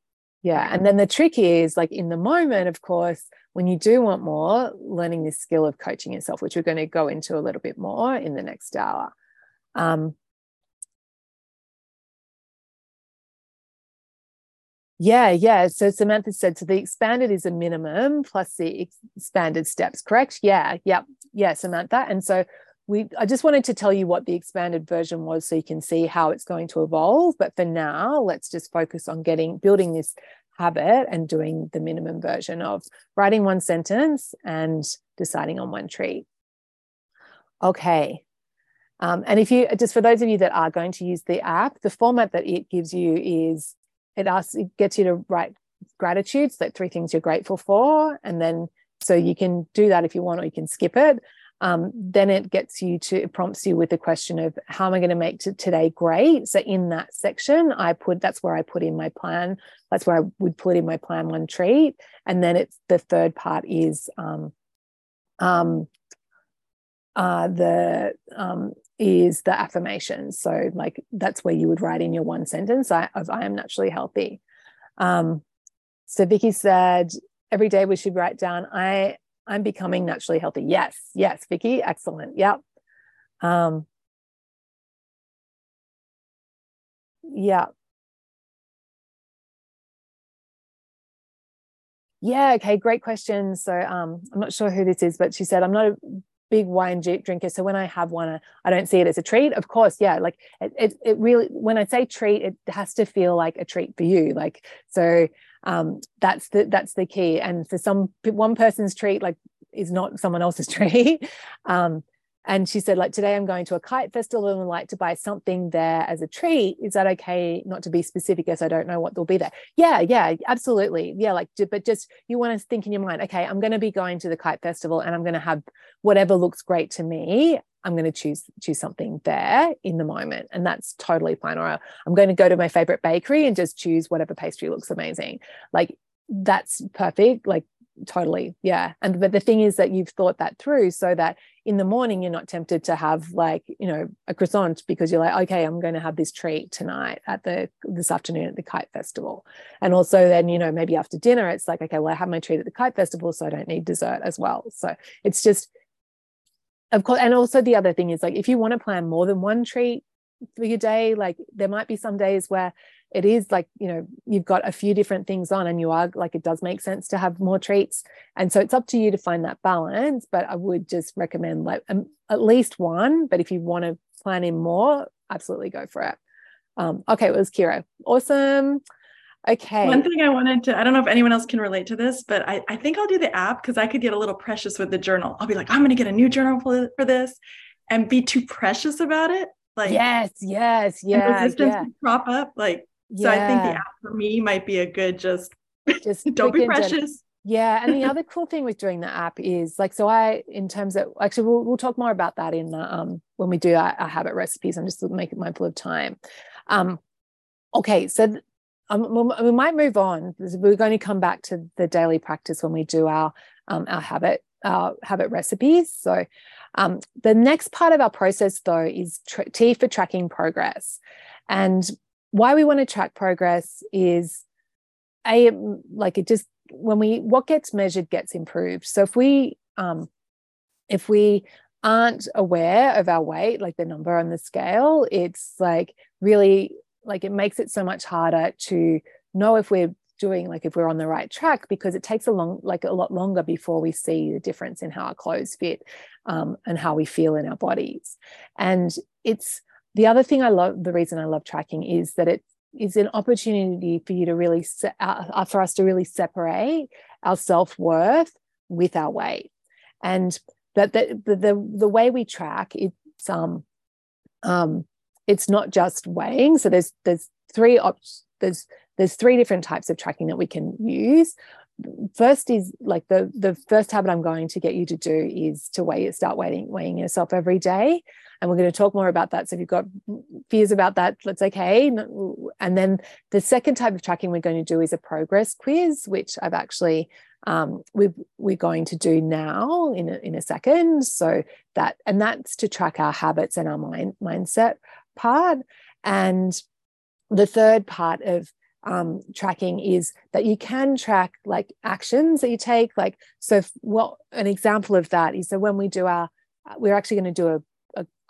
yeah and then the trick is like in the moment of course when you do want more learning this skill of coaching yourself which we're going to go into a little bit more in the next hour. Um, yeah yeah so samantha said so the expanded is a minimum plus the expanded steps correct? Yeah yeah yeah samantha and so we I just wanted to tell you what the expanded version was so you can see how it's going to evolve. But for now, let's just focus on getting building this habit and doing the minimum version of writing one sentence and deciding on one treat. Okay. Um, and if you just for those of you that are going to use the app, the format that it gives you is it asks it gets you to write gratitudes, like three things you're grateful for, and then so you can do that if you want, or you can skip it um, then it gets you to it prompts you with the question of how am I going to make today great? So in that section, I put that's where I put in my plan. That's where I would put in my plan one treat, and then it's the third part is um, um, uh, the um, is the affirmations. So like that's where you would write in your one sentence I, of I am naturally healthy. Um, so Vicky said every day we should write down I I'm becoming naturally healthy. Yes, yes, Vicky, excellent. Yep. Um, yeah. Yeah, okay, great question. So um, I'm not sure who this is, but she said, I'm not a big wine drinker. So when I have one, I don't see it as a treat. Of course, yeah, like it, it, it really, when I say treat, it has to feel like a treat for you. Like, so um, that's the that's the key. And for some one person's treat like is not someone else's treat um, and she said like today i'm going to a kite festival and would like to buy something there as a treat is that okay not to be specific as i don't know what there'll be there yeah yeah absolutely yeah like but just you want to think in your mind okay i'm going to be going to the kite festival and i'm going to have whatever looks great to me I'm going to choose choose something there in the moment, and that's totally fine. Or I'm going to go to my favorite bakery and just choose whatever pastry looks amazing. Like that's perfect. Like totally, yeah. And but the thing is that you've thought that through, so that in the morning you're not tempted to have like you know a croissant because you're like, okay, I'm going to have this treat tonight at the this afternoon at the kite festival, and also then you know maybe after dinner it's like, okay, well I have my treat at the kite festival, so I don't need dessert as well. So it's just of course and also the other thing is like if you want to plan more than one treat for your day like there might be some days where it is like you know you've got a few different things on and you are like it does make sense to have more treats and so it's up to you to find that balance but i would just recommend like um, at least one but if you want to plan in more absolutely go for it um, okay it was kira awesome Okay. One thing I wanted to, I don't know if anyone else can relate to this, but I, I think I'll do the app because I could get a little precious with the journal. I'll be like, I'm going to get a new journal for, for this and be too precious about it. Like, yes, yes, yeah. resistance yeah. crop up. Like, yeah. so I think the app for me might be a good just, just don't be precious. Yeah. And the other cool thing with doing the app is like, so I, in terms of actually, we'll, we'll talk more about that in the, um, when we do our, our habit recipes. I'm just making mindful of time. Um, okay. So um, we might move on. We're going to come back to the daily practice when we do our um, our habit our habit recipes. So um, the next part of our process, though, is tra- T for tracking progress. And why we want to track progress is a like it just when we what gets measured gets improved. So if we um, if we aren't aware of our weight, like the number on the scale, it's like really like it makes it so much harder to know if we're doing like if we're on the right track because it takes a long like a lot longer before we see the difference in how our clothes fit um, and how we feel in our bodies and it's the other thing i love the reason i love tracking is that it is an opportunity for you to really se- uh, for us to really separate our self-worth with our weight and that the, the the, the way we track it's um um it's not just weighing. So there's there's three options. There's there's three different types of tracking that we can use first is like the the first habit i'm going to get you to do is to weigh start weighing weighing yourself every day and we're going to talk more about that. So if you've got fears about that that's okay. And then the second type of tracking we're going to do is a progress quiz which i've actually um, we we're going to do now in a, in a second. So that and that's to track our habits and our mind mindset part. And the third part of um, tracking is that you can track like actions that you take. Like, so what an example of that is so when we do our, we're actually going to do a, a,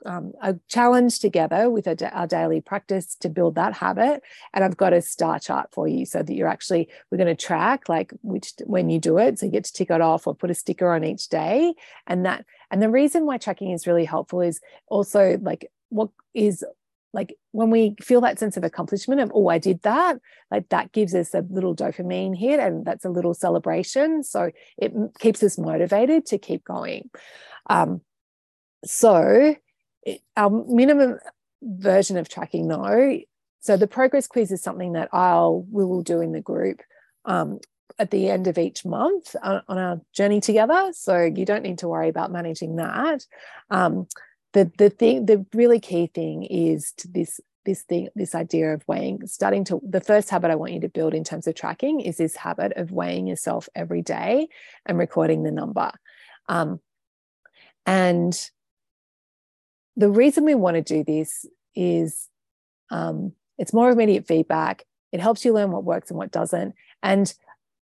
um, a challenge together with a, our daily practice to build that habit. And I've got a star chart for you so that you're actually, we're going to track like which, when you do it. So you get to tick it off or put a sticker on each day. And that, and the reason why tracking is really helpful is also like what is like when we feel that sense of accomplishment of oh i did that like that gives us a little dopamine hit and that's a little celebration so it keeps us motivated to keep going um, so our minimum version of tracking though so the progress quiz is something that i'll we will do in the group um, at the end of each month on, on, our journey together. So you don't need to worry about managing that. Um, the the thing the really key thing is to this this thing this idea of weighing starting to the first habit i want you to build in terms of tracking is this habit of weighing yourself every day and recording the number. Um, and the reason we want to do this is um, it's more immediate feedback it helps you learn what works and what doesn't and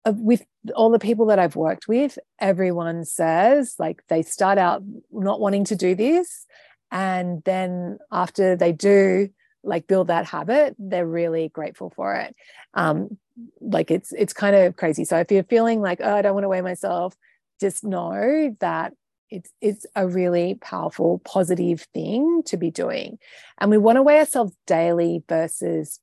with all the people that I've worked with, everyone says like they start out not wanting to do this. And then after they do like build that habit, they're really grateful for it. Um, like it's it's kind of crazy. So if you're feeling like, oh, I don't want to weigh myself, just know that it's it's a really powerful, positive thing to be doing. And we want to weigh ourselves daily versus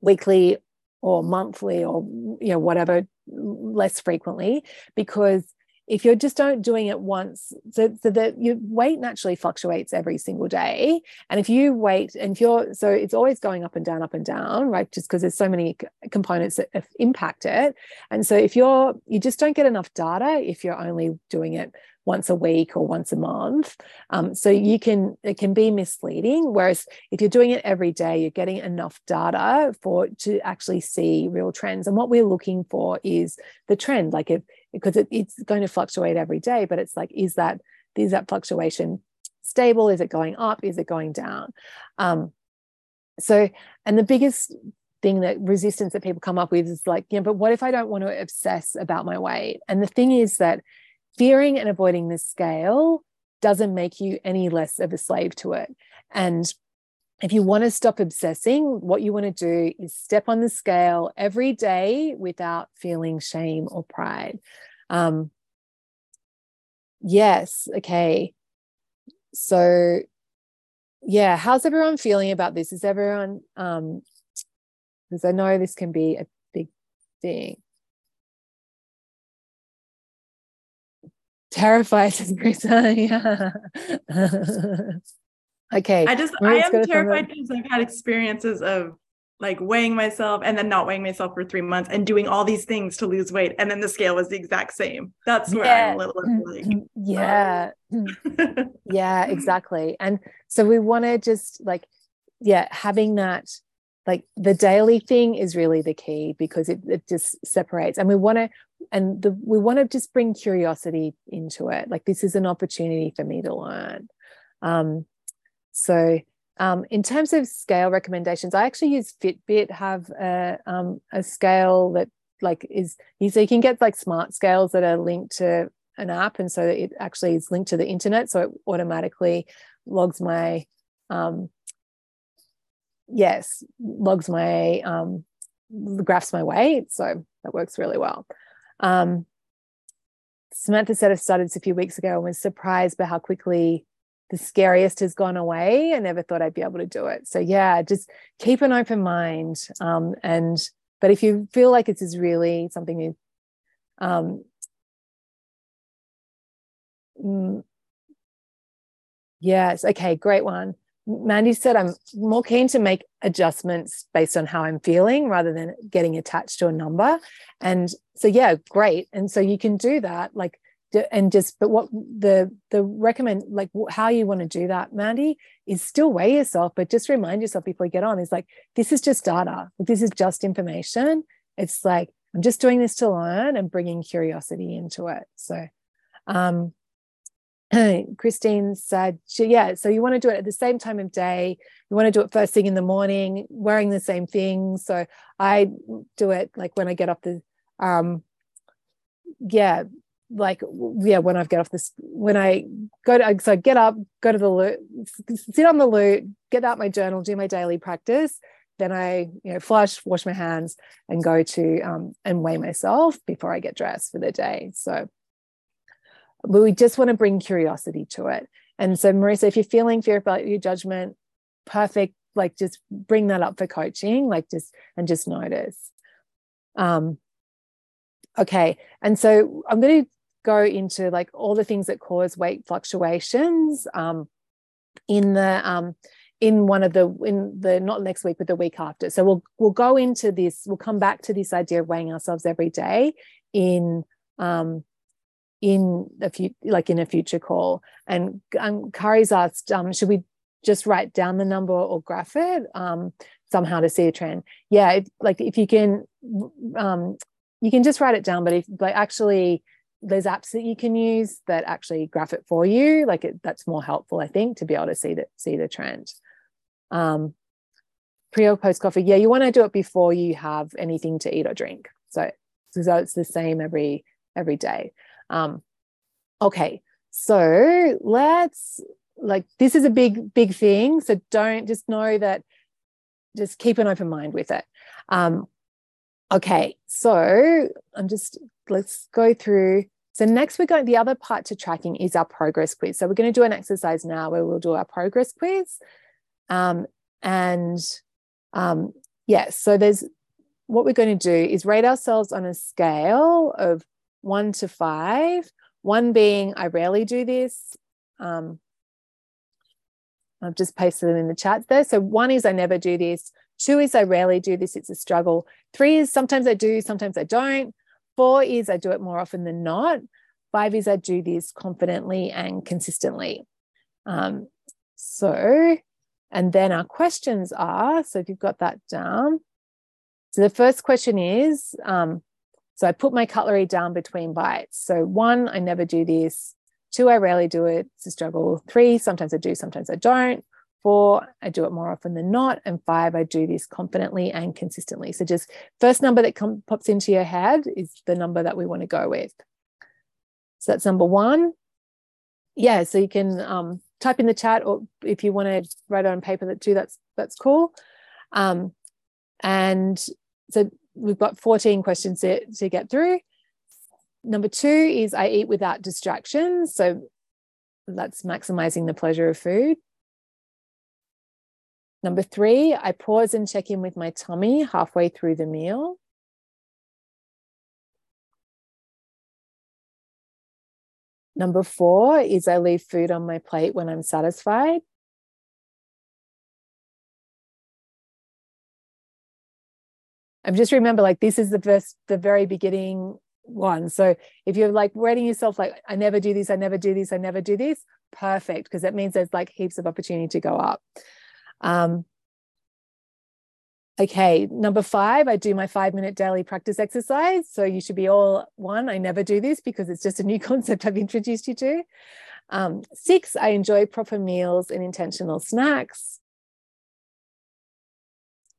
weekly or monthly or you know whatever less frequently because if you're just don't doing it once so, so that your weight naturally fluctuates every single day and if you wait and if you're so it's always going up and down up and down right just because there's so many components that impact it and so if you're you just don't get enough data if you're only doing it once a week or once a month. Um, so you can it can be misleading. Whereas if you're doing it every day, you're getting enough data for to actually see real trends. And what we're looking for is the trend, like if because it, it's going to fluctuate every day, but it's like is that is that fluctuation stable? Is it going up? Is it going down? Um, so and the biggest thing that resistance that people come up with is like, yeah, but what if I don't want to obsess about my weight? And the thing is that fearing and avoiding the scale doesn't make you any less of a slave to it. And if you want to stop obsessing, what you want to do is step on the scale every day without feeling shame or pride. Um, yes, okay. So, yeah, how's everyone feeling about this? Is everyone, um, because I know this can be a big thing. terrified Marisa. yeah. okay. I just I am terrified because I've had experiences of like weighing myself and then not weighing myself for three months and doing all these things to lose weight and then the scale was the exact same. That's where yeah. i'm a little like yeah. Yeah exactly. And so we want to just like yeah having that like the daily thing is really the key because it, it just separates and we want to and the, we want to just bring curiosity into it. Like this is an opportunity for me to learn. Um, so um, in terms of scale recommendations i actually use fitbit have a, um, a scale that like is so you can get like smart scales that are linked to an app and so it actually is linked to the internet so it automatically logs my um, yes, logs my um, graphs my weight. So that works really well. Um, Samantha said I started a few weeks ago and was surprised by how quickly the scariest has gone away. I never thought I'd be able to do it. So yeah, just keep an open mind. Um, and but if you feel like this is really something you um, mm, yes, okay, great one. Mandy said, I'm more keen to make adjustments based on how I'm feeling rather than getting attached to a number. And so, yeah, great. And so you can do that, like, and just, but what the, the recommend, like how you want to do that, Mandy, is still weigh yourself, but just remind yourself before you get on is like, this is just data. This is just information. It's like, I'm just doing this to learn and bringing curiosity into it. So, um, Christine said, yeah, so you want to do it at the same time of day. You want to do it first thing in the morning, wearing the same things. So I do it like when I get off the, um, yeah, like, yeah, when i've get off this, when I go to, so I get up, go to the loot, sit on the loot, get out my journal, do my daily practice. Then I, you know, flush, wash my hands and go to, um, and weigh myself before I get dressed for the day. So, we just want to bring curiosity to it. And so, Marissa, if you're feeling fear about your judgment, perfect. Like just bring that up for coaching, like just and just notice. Um, okay. And so I'm going to go into like all the things that cause weight fluctuations um, in the um, in one of the in the not next week but the week after. So we'll we'll go into this. We'll come back to this idea of weighing ourselves every day in um, in a few like in a future call and um, Kari's asked um, should we just write down the number or graph it um, somehow to see a trend yeah if, like if you can um, you can just write it down but if like actually there's apps that you can use that actually graph it for you. Like it, that's more helpful i think to be able to see the see the trend. Um, pre or post coffee. Yeah you want to do it before you have anything to eat or drink. So so it's the same every every day. Um, okay, so let's like this is a big, big thing. So don't just know that, just keep an open mind with it. Um, okay, so I'm just let's go through. So next we're going the other part to tracking is our progress quiz. So we're going to do an exercise now where we'll do our progress quiz. Um, and um, yes, yeah, so there's what we're going to do is rate ourselves on a scale of one to five, one being I rarely do this. Um, I've just pasted them in the chat there. So one is I never do this. Two is I rarely do this. It's a struggle. Three is sometimes I do, sometimes I don't. Four is I do it more often than not. Five is I do this confidently and consistently. Um, so, and then our questions are so if you've got that down. So the first question is um, so I put my cutlery down between bites. So one, I never do this. Two, I rarely do it. It's a struggle. Three, sometimes I do, sometimes I don't. Four, I do it more often than not. And five, I do this confidently and consistently. So just first number that com- pops into your head is the number that we want to go with. So that's number one. Yeah, so you can um, type in the chat, or if you want to write it on paper, that too, that's that's cool. Um, and so we've got 14 questions to, to get through. Number two is I eat without distractions. So that's maximizing the pleasure of food. Number three, I pause and check in with my tummy halfway through the meal. Number four is I leave food on my plate when I'm satisfied. and just remember like this is the first the very beginning one so if you're like rating yourself like i never do this i never do this i never do this perfect because that means there's like heaps of opportunity to go up um okay number five i do my five minute daily practice exercise so you should be all one i never do this because it's just a new concept i've introduced you to um, six i enjoy proper meals and intentional snacks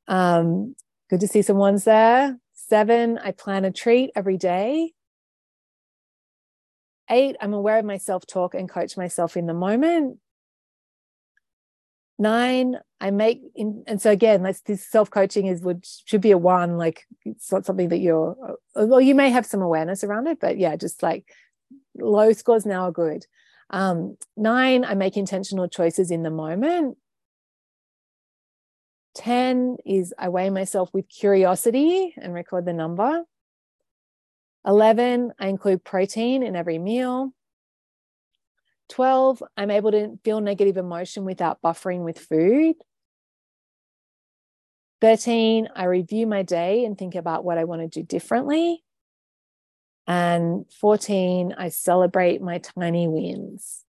um, Good to see some ones there. Seven, I plan a treat every day. Eight, I'm aware of my self talk and coach myself in the moment. Nine, I make, in, and so again, let's, this self coaching is would should be a one. Like it's not something that you're, well, you may have some awareness around it, but yeah, just like low scores now are good. Um, nine, I make intentional choices in the moment. 10 is I weigh myself with curiosity and record the number. 11, I include protein in every meal. 12, I'm able to feel negative emotion without buffering with food. 13, I review my day and think about what I want to do differently. And 14, I celebrate my tiny wins.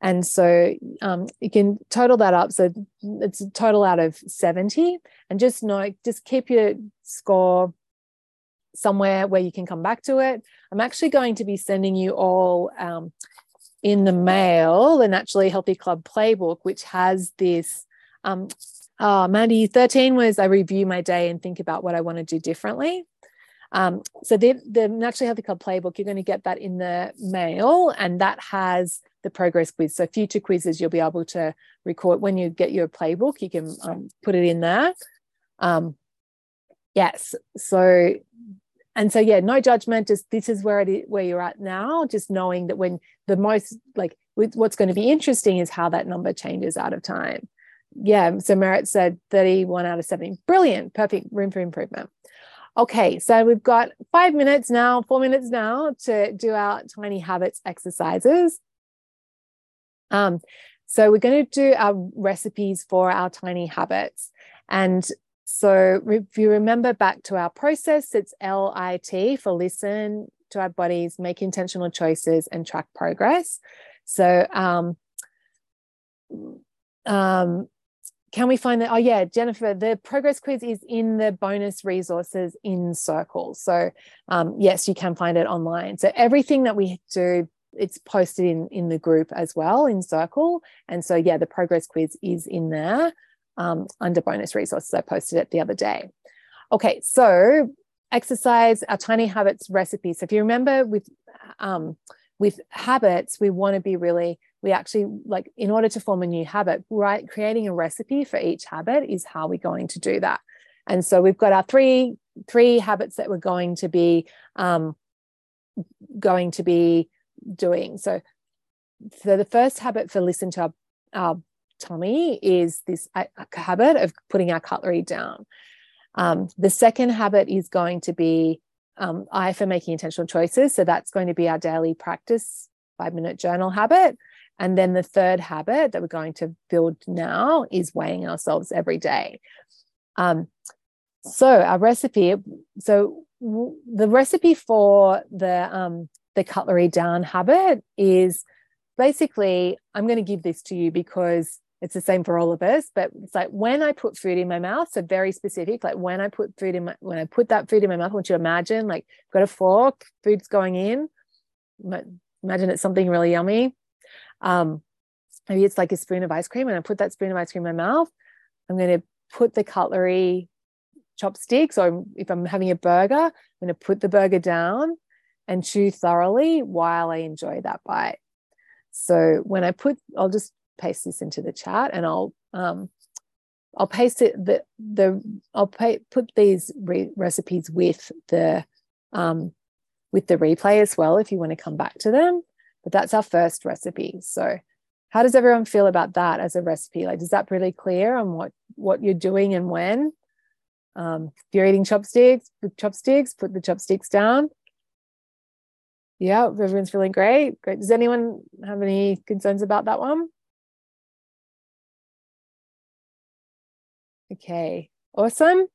And so um, you can total that up. So it's a total out of 70. And just know, just keep your score somewhere where you can come back to it. I'm actually going to be sending you all um, in the mail the Naturally Healthy Club playbook, which has this. Um, uh, Mandy, 13 was I review my day and think about what I want to do differently. Um, so the, the Naturally Healthy Club playbook, you're going to get that in the mail, and that has the progress quiz. So future quizzes, you'll be able to record when you get your playbook. You can um, put it in there. Um, yes. So and so yeah, no judgment. Just this is where it is, where you're at now. Just knowing that when the most like what's going to be interesting is how that number changes out of time. Yeah. So Merritt said 31 out of 70. Brilliant. Perfect. Room for improvement. Okay, so we've got five minutes now, four minutes now to do our tiny habits exercises. Um, so we're going to do our recipes for our tiny habits. And so if you remember back to our process, it's LIT for listen to our bodies, make intentional choices, and track progress. So um, um, can we find that? Oh, yeah, Jennifer, the progress quiz is in the bonus resources in Circle. So, um, yes, you can find it online. So, everything that we do, it's posted in, in the group as well in Circle. And so, yeah, the progress quiz is in there um, under bonus resources. I posted it the other day. Okay, so exercise, our tiny habits recipe. So, if you remember with, um, with habits, we want to be really we actually like in order to form a new habit right creating a recipe for each habit is how we're going to do that and so we've got our three three habits that we're going to be um, going to be doing so so the first habit for listen to our, our tummy is this habit of putting our cutlery down um, the second habit is going to be um, I for making intentional choices. So that's going to be our daily practice five minute journal habit. And then the third habit that we're going to build now is weighing ourselves every day. Um, so our recipe, so w- the recipe for the um, the cutlery down habit is basically I'm going to give this to you because it's the same for all of us but it's like when i put food in my mouth so very specific like when i put food in my when i put that food in my mouth I want you to imagine like got a fork food's going in imagine it's something really yummy um, maybe it's like a spoon of ice cream and I put that spoon of ice cream in my mouth. I'm going to put the cutlery chopsticks, or if I'm having a burger, I'm going to put the burger down and chew thoroughly while I enjoy that bite. So when I put, I'll just paste this into the chat and I'll um, I'll paste it the the I'll pay, put these re- recipes with the um, with the replay as well if you want to come back to them. But that's our first recipe. So how does everyone feel about that as a recipe? Like, is that really clear on what what you're doing and when? Um, if you're eating chopsticks, with chopsticks, put the chopsticks down. Yeah, everyone's feeling great. Great. Does anyone have any concerns about that one? Okay, awesome.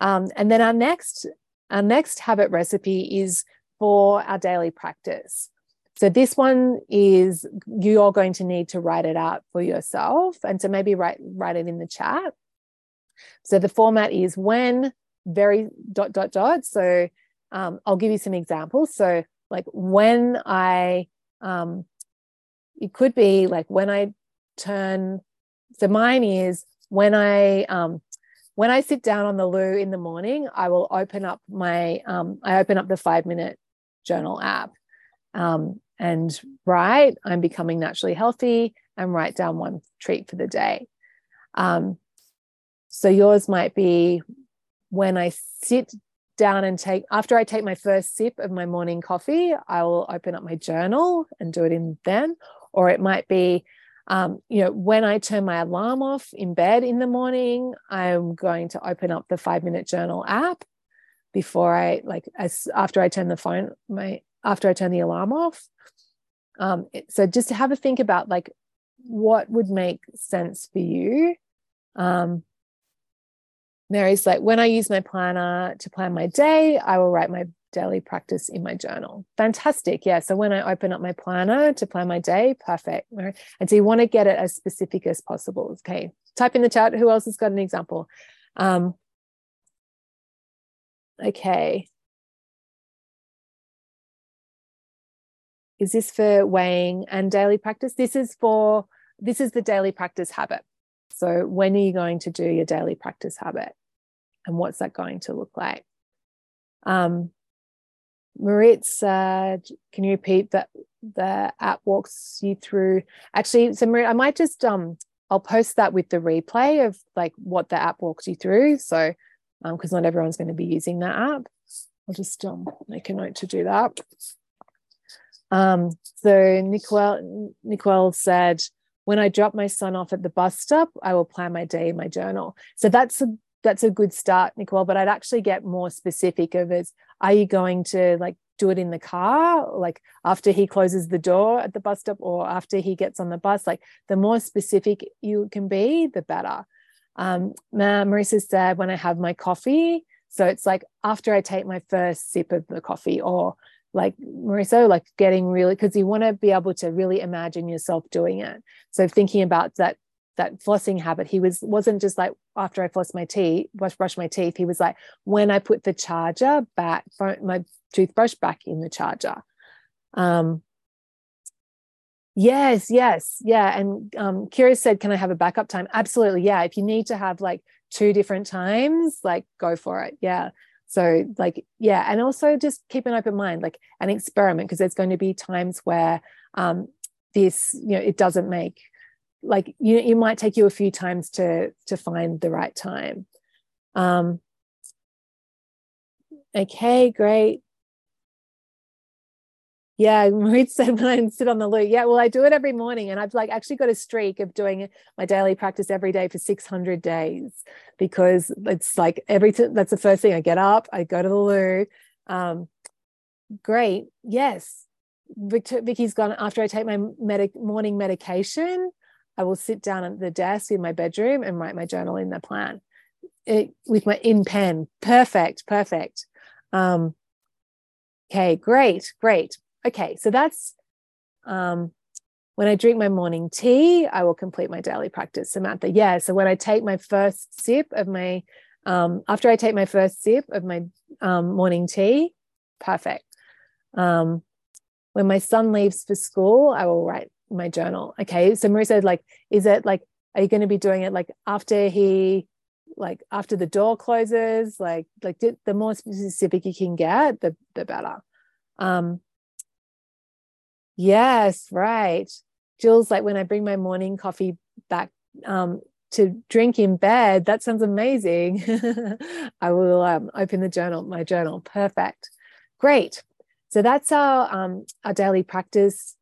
Um, and then our next our next habit recipe is for our daily practice. So this one is you're going to need to write it out for yourself. And so maybe write write it in the chat. So the format is when very dot dot dot. So um, I'll give you some examples. So like when I um, it could be like when I turn so mine is when I um, when I sit down on the loo in the morning, I will open up my um, I open up the five minute journal app. Um, and write, I'm becoming naturally healthy, and write down one treat for the day. Um, so yours might be when I sit down and take, after I take my first sip of my morning coffee, I will open up my journal and do it in then. Or it might be, um, you know, when I turn my alarm off in bed in the morning, I'm going to open up the five minute journal app before I like as after I turn the phone my after I turn the alarm off. Um, so just to have a think about like what would make sense for you. Um, Mary's like, when I use my planner to plan my day, I will write my daily practice in my journal. Fantastic. Yeah. So when I open up my planner to plan my day, perfect. And so you want to get it as specific as possible. Okay. Type in the chat. Who else has got an example? Um, okay. Is this for weighing and daily practice? This is for, this is the daily practice habit. So when are you going to do your daily practice habit? And what's that going to look like? Um, Maritz, uh, can you repeat that the app walks you through? Actually, so Marit, I might just um, I'll post that with the replay of like what the app walks you through. So, because um, not everyone's going to be using that app, I'll just um, make a note to do that. Um, so Nicole, Nicole said, when I drop my son off at the bus stop, I will plan my day in my journal. So that's a that's a good start, Nicole. But I'd actually get more specific of it. Are you going to like do it in the car, like after he closes the door at the bus stop or after he gets on the bus? Like the more specific you can be, the better. Um, Marissa said, when I have my coffee, so it's like after I take my first sip of the coffee, or like Marissa, like getting really because you want to be able to really imagine yourself doing it. So thinking about that that flossing habit. He was wasn't just like after i floss my teeth brush brush my teeth he was like when i put the charger back my toothbrush back in the charger. Um yes yes yeah. And um kira said can i have a backup time? Absolutely yeah. If you need to have like two different times like go for it yeah. So like yeah. And also just keep an open mind like an experiment because there's going to be times where um this you know it doesn't make like you it might take you a few times to to find the right time um okay great yeah, Marit said when I sit on the loo. Yeah, well, I do it every morning, and I've like actually got a streak of doing my daily practice every day for 600 days because it's like every t- that's the first thing I get up, I go to the loo. Um, great, yes. Victor, Vicky's gone after I take my medic morning medication. I will sit down at the desk in my bedroom and write my journal in the plan it, with my in pen. Perfect, perfect. Um, okay, great, great. Okay, so that's um, when I drink my morning tea, I will complete my daily practice. Samantha, yeah. So when I take my first sip of my, um, after I take my first sip of my um, morning tea, perfect. Um, when my son leaves for school, I will write my journal. Okay. So Marie said, like, is it like, are you going to be doing it like after he, like after the door closes? Like, like the more specific you can get, the the better. Um, yes, right. Jill's like when I bring my morning coffee back um, to drink in bed. That sounds amazing. I will um, open the journal, my journal. Perfect. Great. So that's our um, our daily practice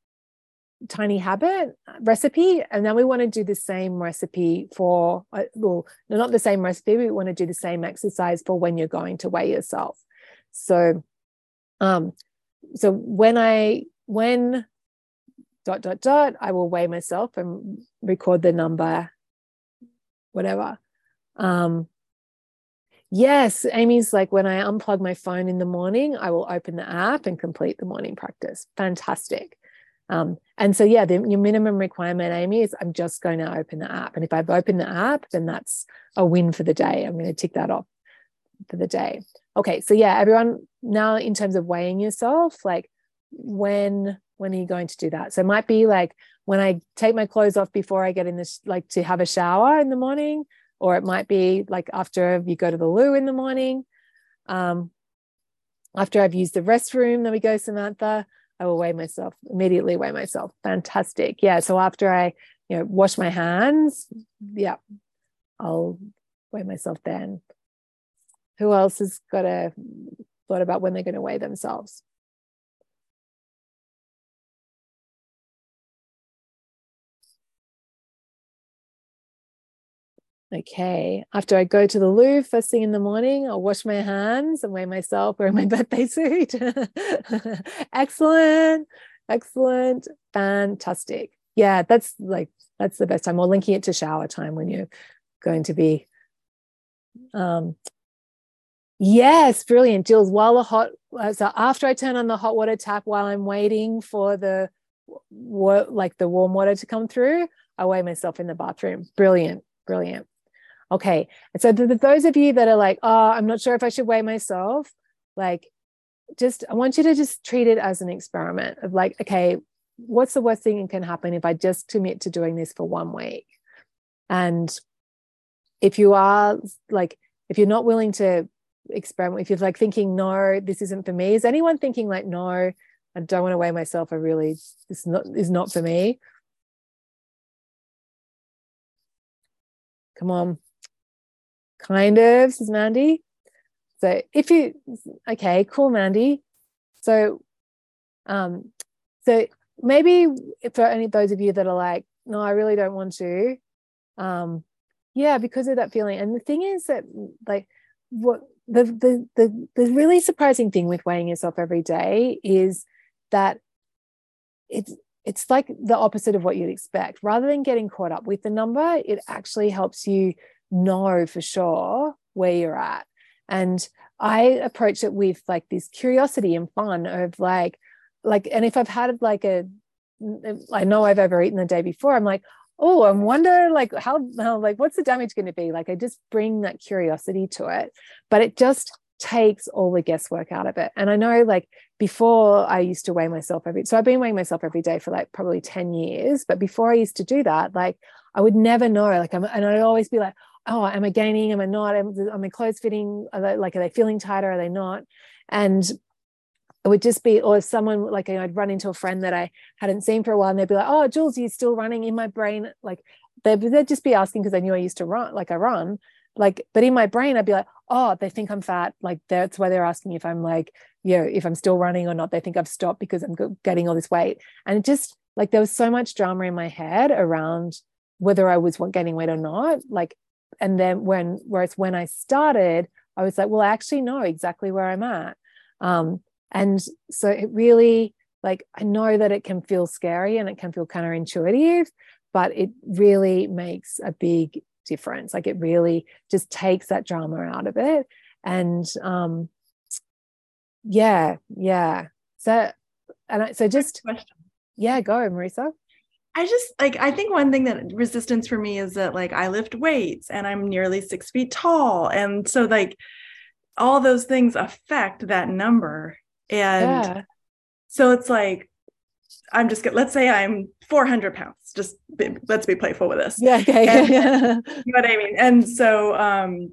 tiny habit recipe and then we want to do the same recipe for uh, well not the same recipe we want to do the same exercise for when you're going to weigh yourself. So um so when i when dot dot dot i will weigh myself and record the number whatever. Um yes amy's like when i unplug my phone in the morning i will open the app and complete the morning practice. Fantastic um, and so, yeah, the, your minimum requirement, Amy, is I'm just going to open the app. And if I've opened the app, then that's a win for the day. I'm going to tick that off for the day. Okay, so yeah, everyone, now in terms of weighing yourself, like when when are you going to do that? So it might be like when I take my clothes off before I get in this, like to have a shower in the morning, or it might be like after you go to the loo in the morning. Um, after I've used the restroom, there we go, Samantha. I will weigh myself, immediately weigh myself. Fantastic. Yeah. So after I, you know, wash my hands, yeah, I'll weigh myself then. Who else has got a thought about when they're going to weigh themselves? Okay. After I go to the loo first thing in the morning, I'll wash my hands and weigh myself wearing my birthday suit. Excellent. Excellent. Fantastic. Yeah, that's like that's the best time. Or linking it to shower time when you're going to be um yes, brilliant. Jules, while the hot so after I turn on the hot water tap while I'm waiting for the like the warm water to come through, I weigh myself in the bathroom. Brilliant, brilliant. Okay. And so the, those of you that are like, oh, I'm not sure if I should weigh myself, like just I want you to just treat it as an experiment of like, okay, what's the worst thing that can happen if I just commit to doing this for one week? And if you are like, if you're not willing to experiment, if you're like thinking, no, this isn't for me, is anyone thinking like, no, I don't want to weigh myself, I really this not is not for me? Come on. Kind of, says Mandy. So if you okay, cool, Mandy. So um, so maybe for any those of you that are like, no, I really don't want to. Um, yeah, because of that feeling. And the thing is that like what the the the the really surprising thing with weighing yourself every day is that it's it's like the opposite of what you'd expect. Rather than getting caught up with the number, it actually helps you know for sure where you're at. And I approach it with like this curiosity and fun of like, like, and if I've had like a, I know I've overeaten the day before, I'm like, oh, I wonder like how, how like what's the damage going to be? Like I just bring that curiosity to it, but it just takes all the guesswork out of it. And I know like before I used to weigh myself every so I've been weighing myself every day for like probably 10 years. But before I used to do that, like I would never know. Like I'm and I'd always be like, oh, am I gaining? Am I not? Am, are my clothes fitting? Are they like, are they feeling tighter? Are they not? And it would just be, or someone like I'd run into a friend that I hadn't seen for a while and they'd be like, oh, Jules, you still running in my brain? Like they'd, they'd just be asking because they knew I used to run, like I run. Like, but in my brain, I'd be like, oh, they think I'm fat. Like that's why they're asking if I'm like, you know, if I'm still running or not. They think I've stopped because I'm getting all this weight. And it just like there was so much drama in my head around whether I was getting weight or not. Like and then when whereas when I started, I was like, well, I actually know exactly where I'm at. Um, and so it really like I know that it can feel scary and it can feel counterintuitive, but it really makes a big difference. Like it really just takes that drama out of it. And um yeah, yeah. So and I, so just yeah, go, Marisa. I just like I think one thing that resistance for me is that like I lift weights and I'm nearly six feet tall. And so like all those things affect that number. And yeah. so it's like I'm just let's say I'm 400 pounds. Just be, let's be playful with this. Yeah, okay. And, you know what I mean? And so um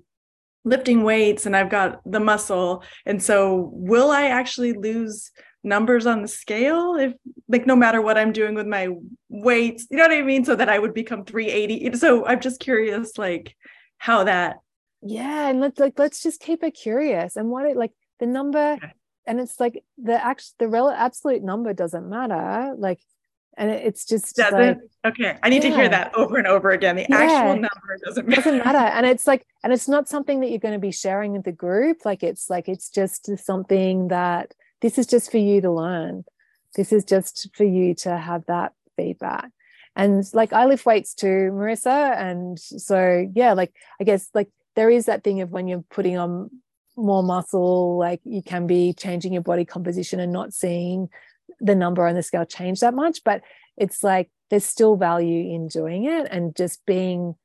lifting weights and I've got the muscle. And so will I actually lose numbers on the scale if like no matter what i'm doing with my weights you know what i mean? So that i would become 380 so i'm just curious like how that yeah and let's like let's just keep it curious and what it like the number and it's like the actual the real absolute number doesn't matter like and it's just doesn't? like, okay i need yeah. to hear that over and over again. The yeah. actual number doesn't matter doesn't matter. and it's like and it's not something that you're going to be sharing with the group like it's like it's just something that this is just for you to learn this is just for you to have that feedback and like i lift weights too Marissa. and so yeah like i guess like there is that thing of when you're putting on more muscle like you can be changing your body composition and not seeing the number on the scale change that much but it's like there's still value in doing it and just being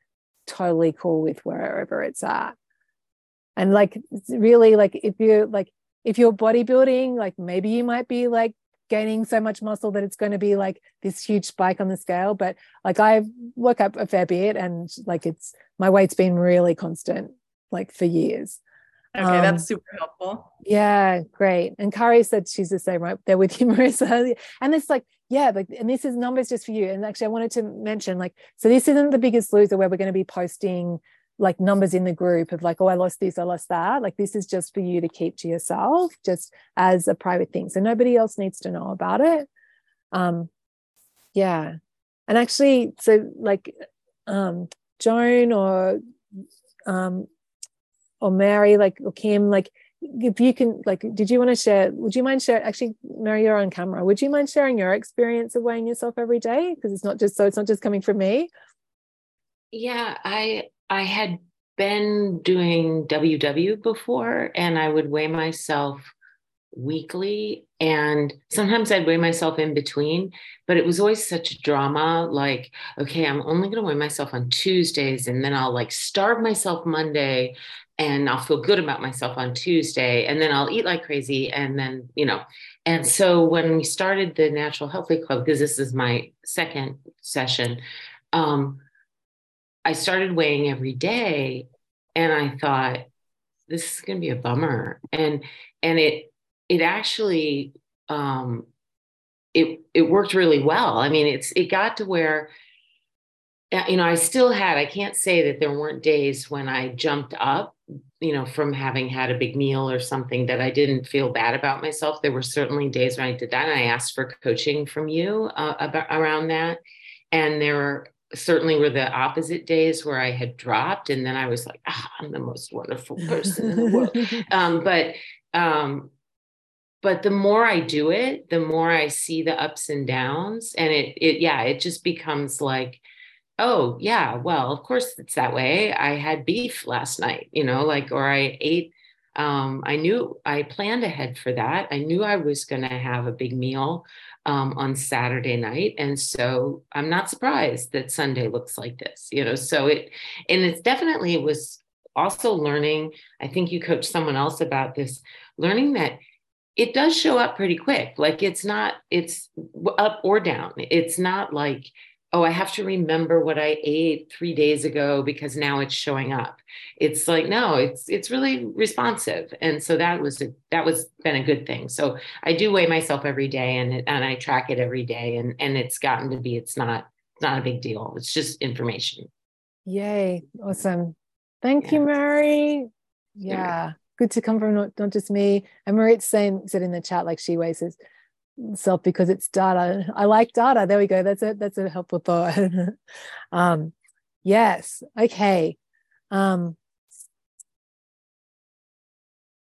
totally cool with wherever it's at and like really like if you're like if you're bodybuilding, like maybe you might be like gaining so much muscle that it's going to be like this huge spike on the scale. But like I work up a fair bit and like it's my weight's been really constant like for years. Okay, um, that's super helpful. Yeah, great. And Kari said she's the same, right? There with you, Marissa. And it's like, yeah, like, and this is numbers just for you. And actually, I wanted to mention, like, so this isn't the biggest loser where we're going to be posting like numbers in the group of like, oh, I lost this, I lost that. Like, this is just for you to keep to yourself, just as a private thing. So nobody else needs to know about it. Um, yeah. And actually, so like um, Joan or um, or Mary, like or Kim, like if you can like did you want to share would you mind share actually mary you're on camera would you mind sharing your experience of weighing yourself every day because it's not just so it's not just coming from me yeah i i had been doing ww before and i would weigh myself weekly and sometimes i'd weigh myself in between but it was always such a drama like okay i'm only going to weigh myself on tuesdays and then i'll like starve myself monday and I'll feel good about myself on Tuesday and then I'll eat like crazy and then you know. And so when we started the Natural Healthy Club because this is my second session um, I started weighing every day and I thought this is going to be a bummer and and it it actually um, it it worked really well I mean it's it got to where you know, I still had, I can't say that there weren't days when I jumped up, you know, from having had a big meal or something that I didn't feel bad about myself. There were certainly days when I did that. And I asked for coaching from you uh, about around that. And there certainly were the opposite days where I had dropped. And then I was like, oh, I'm the most wonderful person in the world. Um, but, um, but the more I do it, the more I see the ups and downs. And it, it, yeah, it just becomes like, oh yeah well of course it's that way i had beef last night you know like or i ate um, i knew i planned ahead for that i knew i was going to have a big meal um, on saturday night. And so i'm not surprised that sunday looks like this you know so it and it's definitely it was also learning i think you coached someone else about this learning that it does show up pretty quick. Like it's not it's up or down. It's not like oh, I have to remember what I ate three days ago because now it's showing up. It's like, no, it's it's really responsive. And so that was a, that was been a good thing. So I do weigh myself every day and and I track it every day. And and it's gotten to be it's not it's not a big deal. It's just information. Yay. Awesome. Thank yeah. you, Mary. Yeah. Good to come from not, not just me. And Marit's saying said in the chat, like she weighs this self because it's data. I like data. There we go. That's a that's a helpful thought. um, yes. Okay. Um,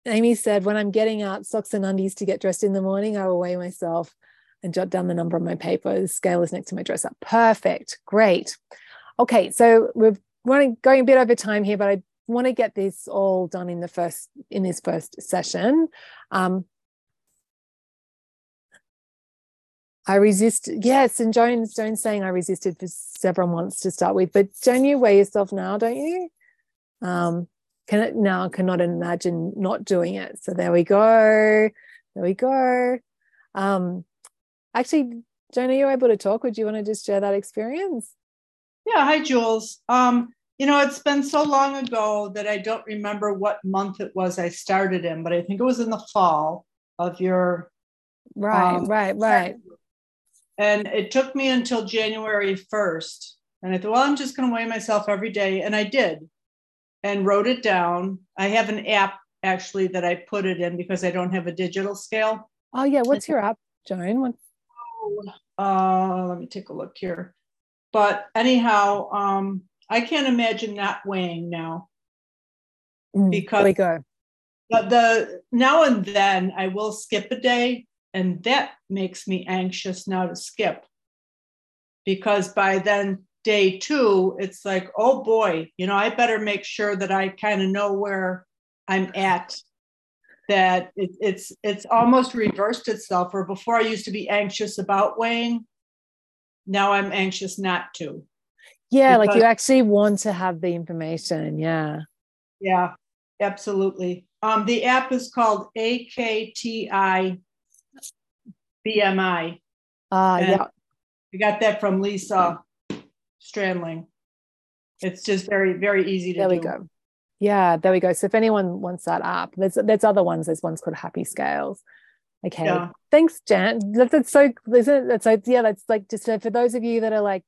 Amy said, when I'm getting out socks and undies to get dressed in the morning, I will weigh myself and jot down the number on my paper. The scale is next to my dresser. Perfect. Great. Okay, so we're running going a bit over time here, but I want to get this all done in the first in this first session. Um, I resist. Yes, and Joan's Joan's saying I resisted for several months to start with, but don't you weigh yourself now? Don't you? Um, can it now? Cannot imagine not doing it. So there we go. There we go. Um, actually, Joan, are you able to talk? Would you want to just share that experience? Yeah. Hi, Jules. Um, you know, it's been so long ago that I don't remember what month it was I started in, but I think it was in the fall of your right, um, right, right. And it took me until January 1st. And I thought, well, I'm just going to weigh myself every day. And I did and wrote it down. I have an app actually that I put it in because I don't have a digital scale. Oh, yeah. What's your app, Joan? What? Uh, let me take a look here. But anyhow, um, I can't imagine not weighing now mm, because. But the now and then I will skip a day and that makes me anxious now to skip because by then, day two, it's like, oh boy, you know, I better make sure that I kind of know where I'm at. That it, it's it's almost reversed itself. Or before I used to be anxious about weighing, now I'm anxious not to. Yeah, because, like you actually want to have the information. Yeah. Yeah, absolutely. Um, the app is called AKTI BMI. Ah, uh, yeah. I got that from Lisa Strandling. It's just very, very easy to there do. we go. Yeah, there we go. So if anyone wants that app, there's there's other ones. There's ones called Happy Scales. Okay. Yeah. Thanks, Jan. That's so isn't it? That's so yeah, that's like just for those of you that are like,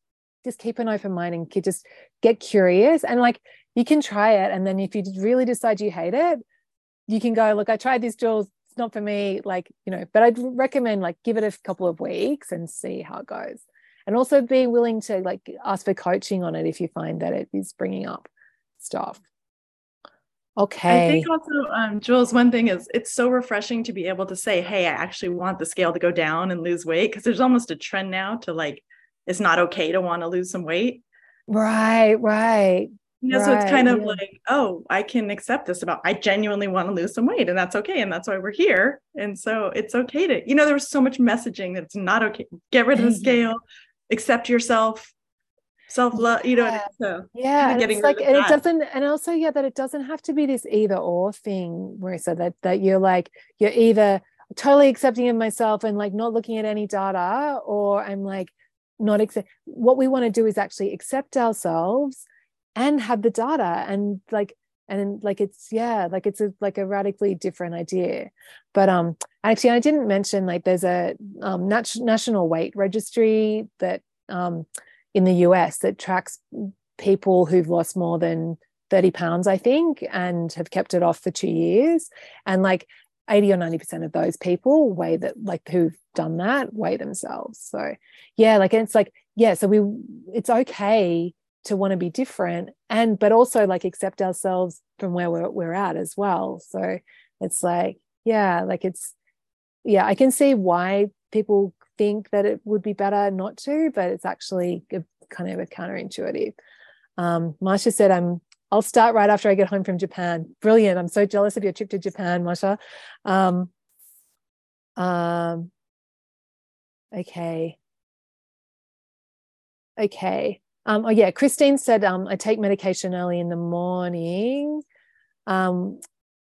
just keep an open mind and just get curious. And like you can try it. And then if you really decide you hate it, you can go, look, I tried this, Jules it's not for me like you know but i'd recommend like give it a couple of weeks and see how it goes and also be willing to like ask for coaching on it if you find that it is bringing up stuff Okay. I think also, um, Jules, one thing is it's so refreshing to be able to say, hey, I actually want the scale to go down and lose weight. Cause there's almost a trend now to like, it's not okay to want to lose some weight. Right, right. You know, right, so it's kind of yeah. like, oh, I can accept this about I genuinely want to lose some weight, and that's okay. And that's why we're here. And so it's okay to, you know, there was so much messaging that it's not okay. Get rid of the Mhm. scale, accept yourself, self-love, you know, Yeah. so yeah it's like and it doesn't and also yeah that it doesn't have to be this either or thing marissa that that you're like you're either totally accepting of myself and like not looking at any data or i'm like not accept what we want to do is actually accept ourselves and have the data and like and like it's yeah like it's a like a radically different idea. But um actually i didn't mention like there's a um nat- national weight registry that um in the us that tracks people who've lost more than 30 pounds i think and have kept it off for two years. And like 80 or 90 percent of those people weigh that like who've done that weigh themselves. So yeah like it's like yeah so we it's okay to want to be different and but also like accept ourselves from where we're, we're at as well. So it's like yeah like it's yeah i can see why people think that it would be better not to but it's actually a, kind of a counterintuitive. Um masha said i'm i'll start right after i get home from japan. Brilliant. I'm so jealous of your trip to japan masha um um okay. Okay um, oh yeah, Christine said um, I take medication early in the morning um,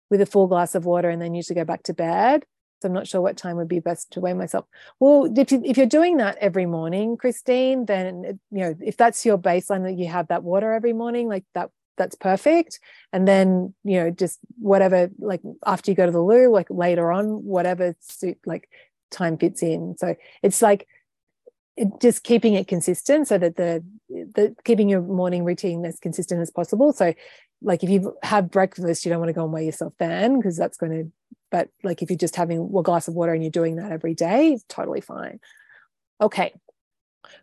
with a full glass of water and then usually go back to bed. So I'm not sure what time would be best to weigh myself. Well, if you if you're doing that every morning, Christine, then you know if that's your baseline that you have that water every morning, like that that's perfect. And then you know just whatever like after you go to the loo, like later on, whatever suit like time fits in. So it's like it, just keeping it consistent so that the the keeping your morning routine as consistent as possible. So like if you have breakfast you don't want to go and weigh yourself then because that's going to but like if you're just having a glass of water and you're doing that every day totally fine. Okay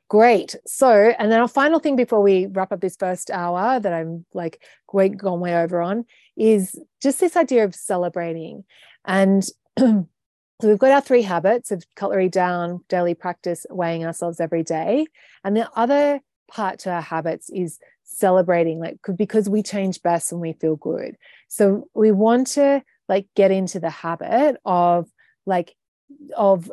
great. So and then our final thing before we wrap up this first hour that i'm like gone way over on is just this idea of celebrating. And So we've got our three habits of cutlery down, daily practice, weighing ourselves every day. And the other part to our habits is celebrating, like because we change best when we feel good. So we want to like get into the habit of like of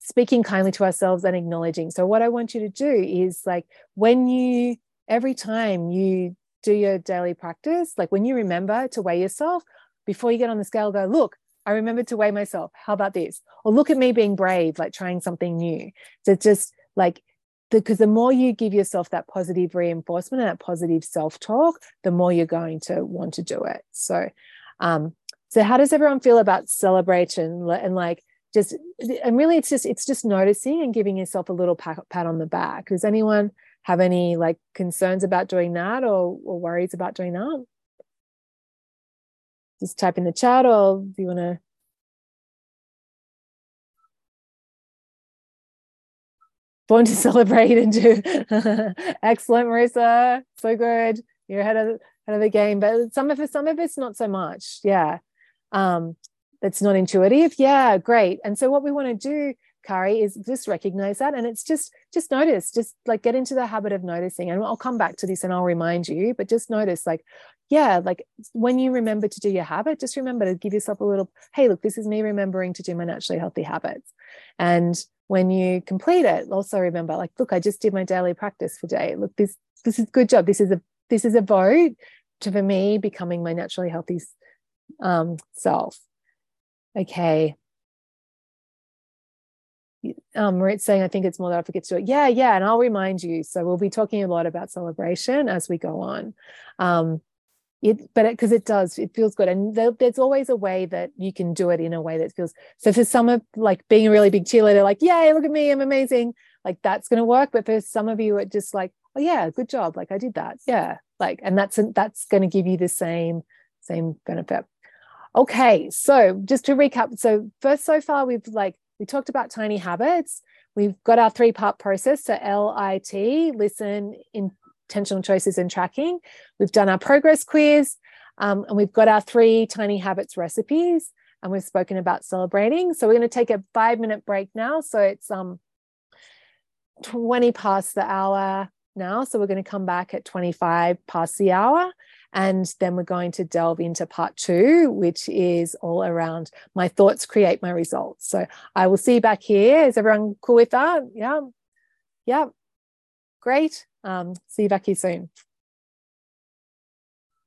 speaking kindly to ourselves and acknowledging. So what I want you to do is like when you every time you do your daily practice, like when you remember to weigh yourself, before you get on the scale, go, look, I remembered to weigh myself. How about this? Or look at me being brave, like trying something new. So just like because the more you give yourself that positive reinforcement and that positive self-talk, the more you're going to want to do it. So um, so how does everyone feel about celebration and like just and really it's just it's just noticing and giving yourself a little pat, pat on the back. Does anyone have any like concerns about doing that or, or worries about doing that? Just type in the chat or do you want to born to celebrate and do. Excellent marissa. So good. You're ahead of ahead of the game but some of it some of it's not so much. Yeah. Um that's not intuitive. Yeah great. And so what we want to do Kari, is just recognize that. And it's just, just notice, just like get into the habit of noticing. And I'll come back to this and I'll remind you, but just notice like, yeah, like when you remember to do your habit, just remember to give yourself a little, hey, look, this is me remembering to do my naturally healthy habits. And when you complete it, also remember, like, look, I just did my daily practice for day. Look, this, this is good job. This is a, this is a vote to, for me, becoming my naturally healthy um, self. Okay um, Marit's saying, I think it's more that I forget to do it. Yeah, yeah. And I'll remind you. So we'll be talking a lot about celebration as we go on. Um, it, but because it, it, does, it feels good. And there, there's always a way that you can do it in a way that feels so for some of like being a really big cheerleader, like, yay, look at me, I'm amazing. Like that's going to work. But for some of you, it just like, oh yeah, good job. Like I did that. Yeah. Like, and that's, that's going to give you the same, same benefit. Okay. So just to recap. So first, so far we've like, we talked about tiny habits. We've got our three part process. So LIT, listen, intentional choices and tracking. We've done our progress quiz. Um, and we've got our three tiny habits recipes and we've spoken about celebrating. So we're going to take a five minute break now. So it's um 20 past the hour now. So we're going to come back at 25 past the hour. And then we're going to delve into part two, which is all around my thoughts create my results. So I will see you back here. Is everyone cool with that? Yeah. Yeah. Great. Um, see you back here soon.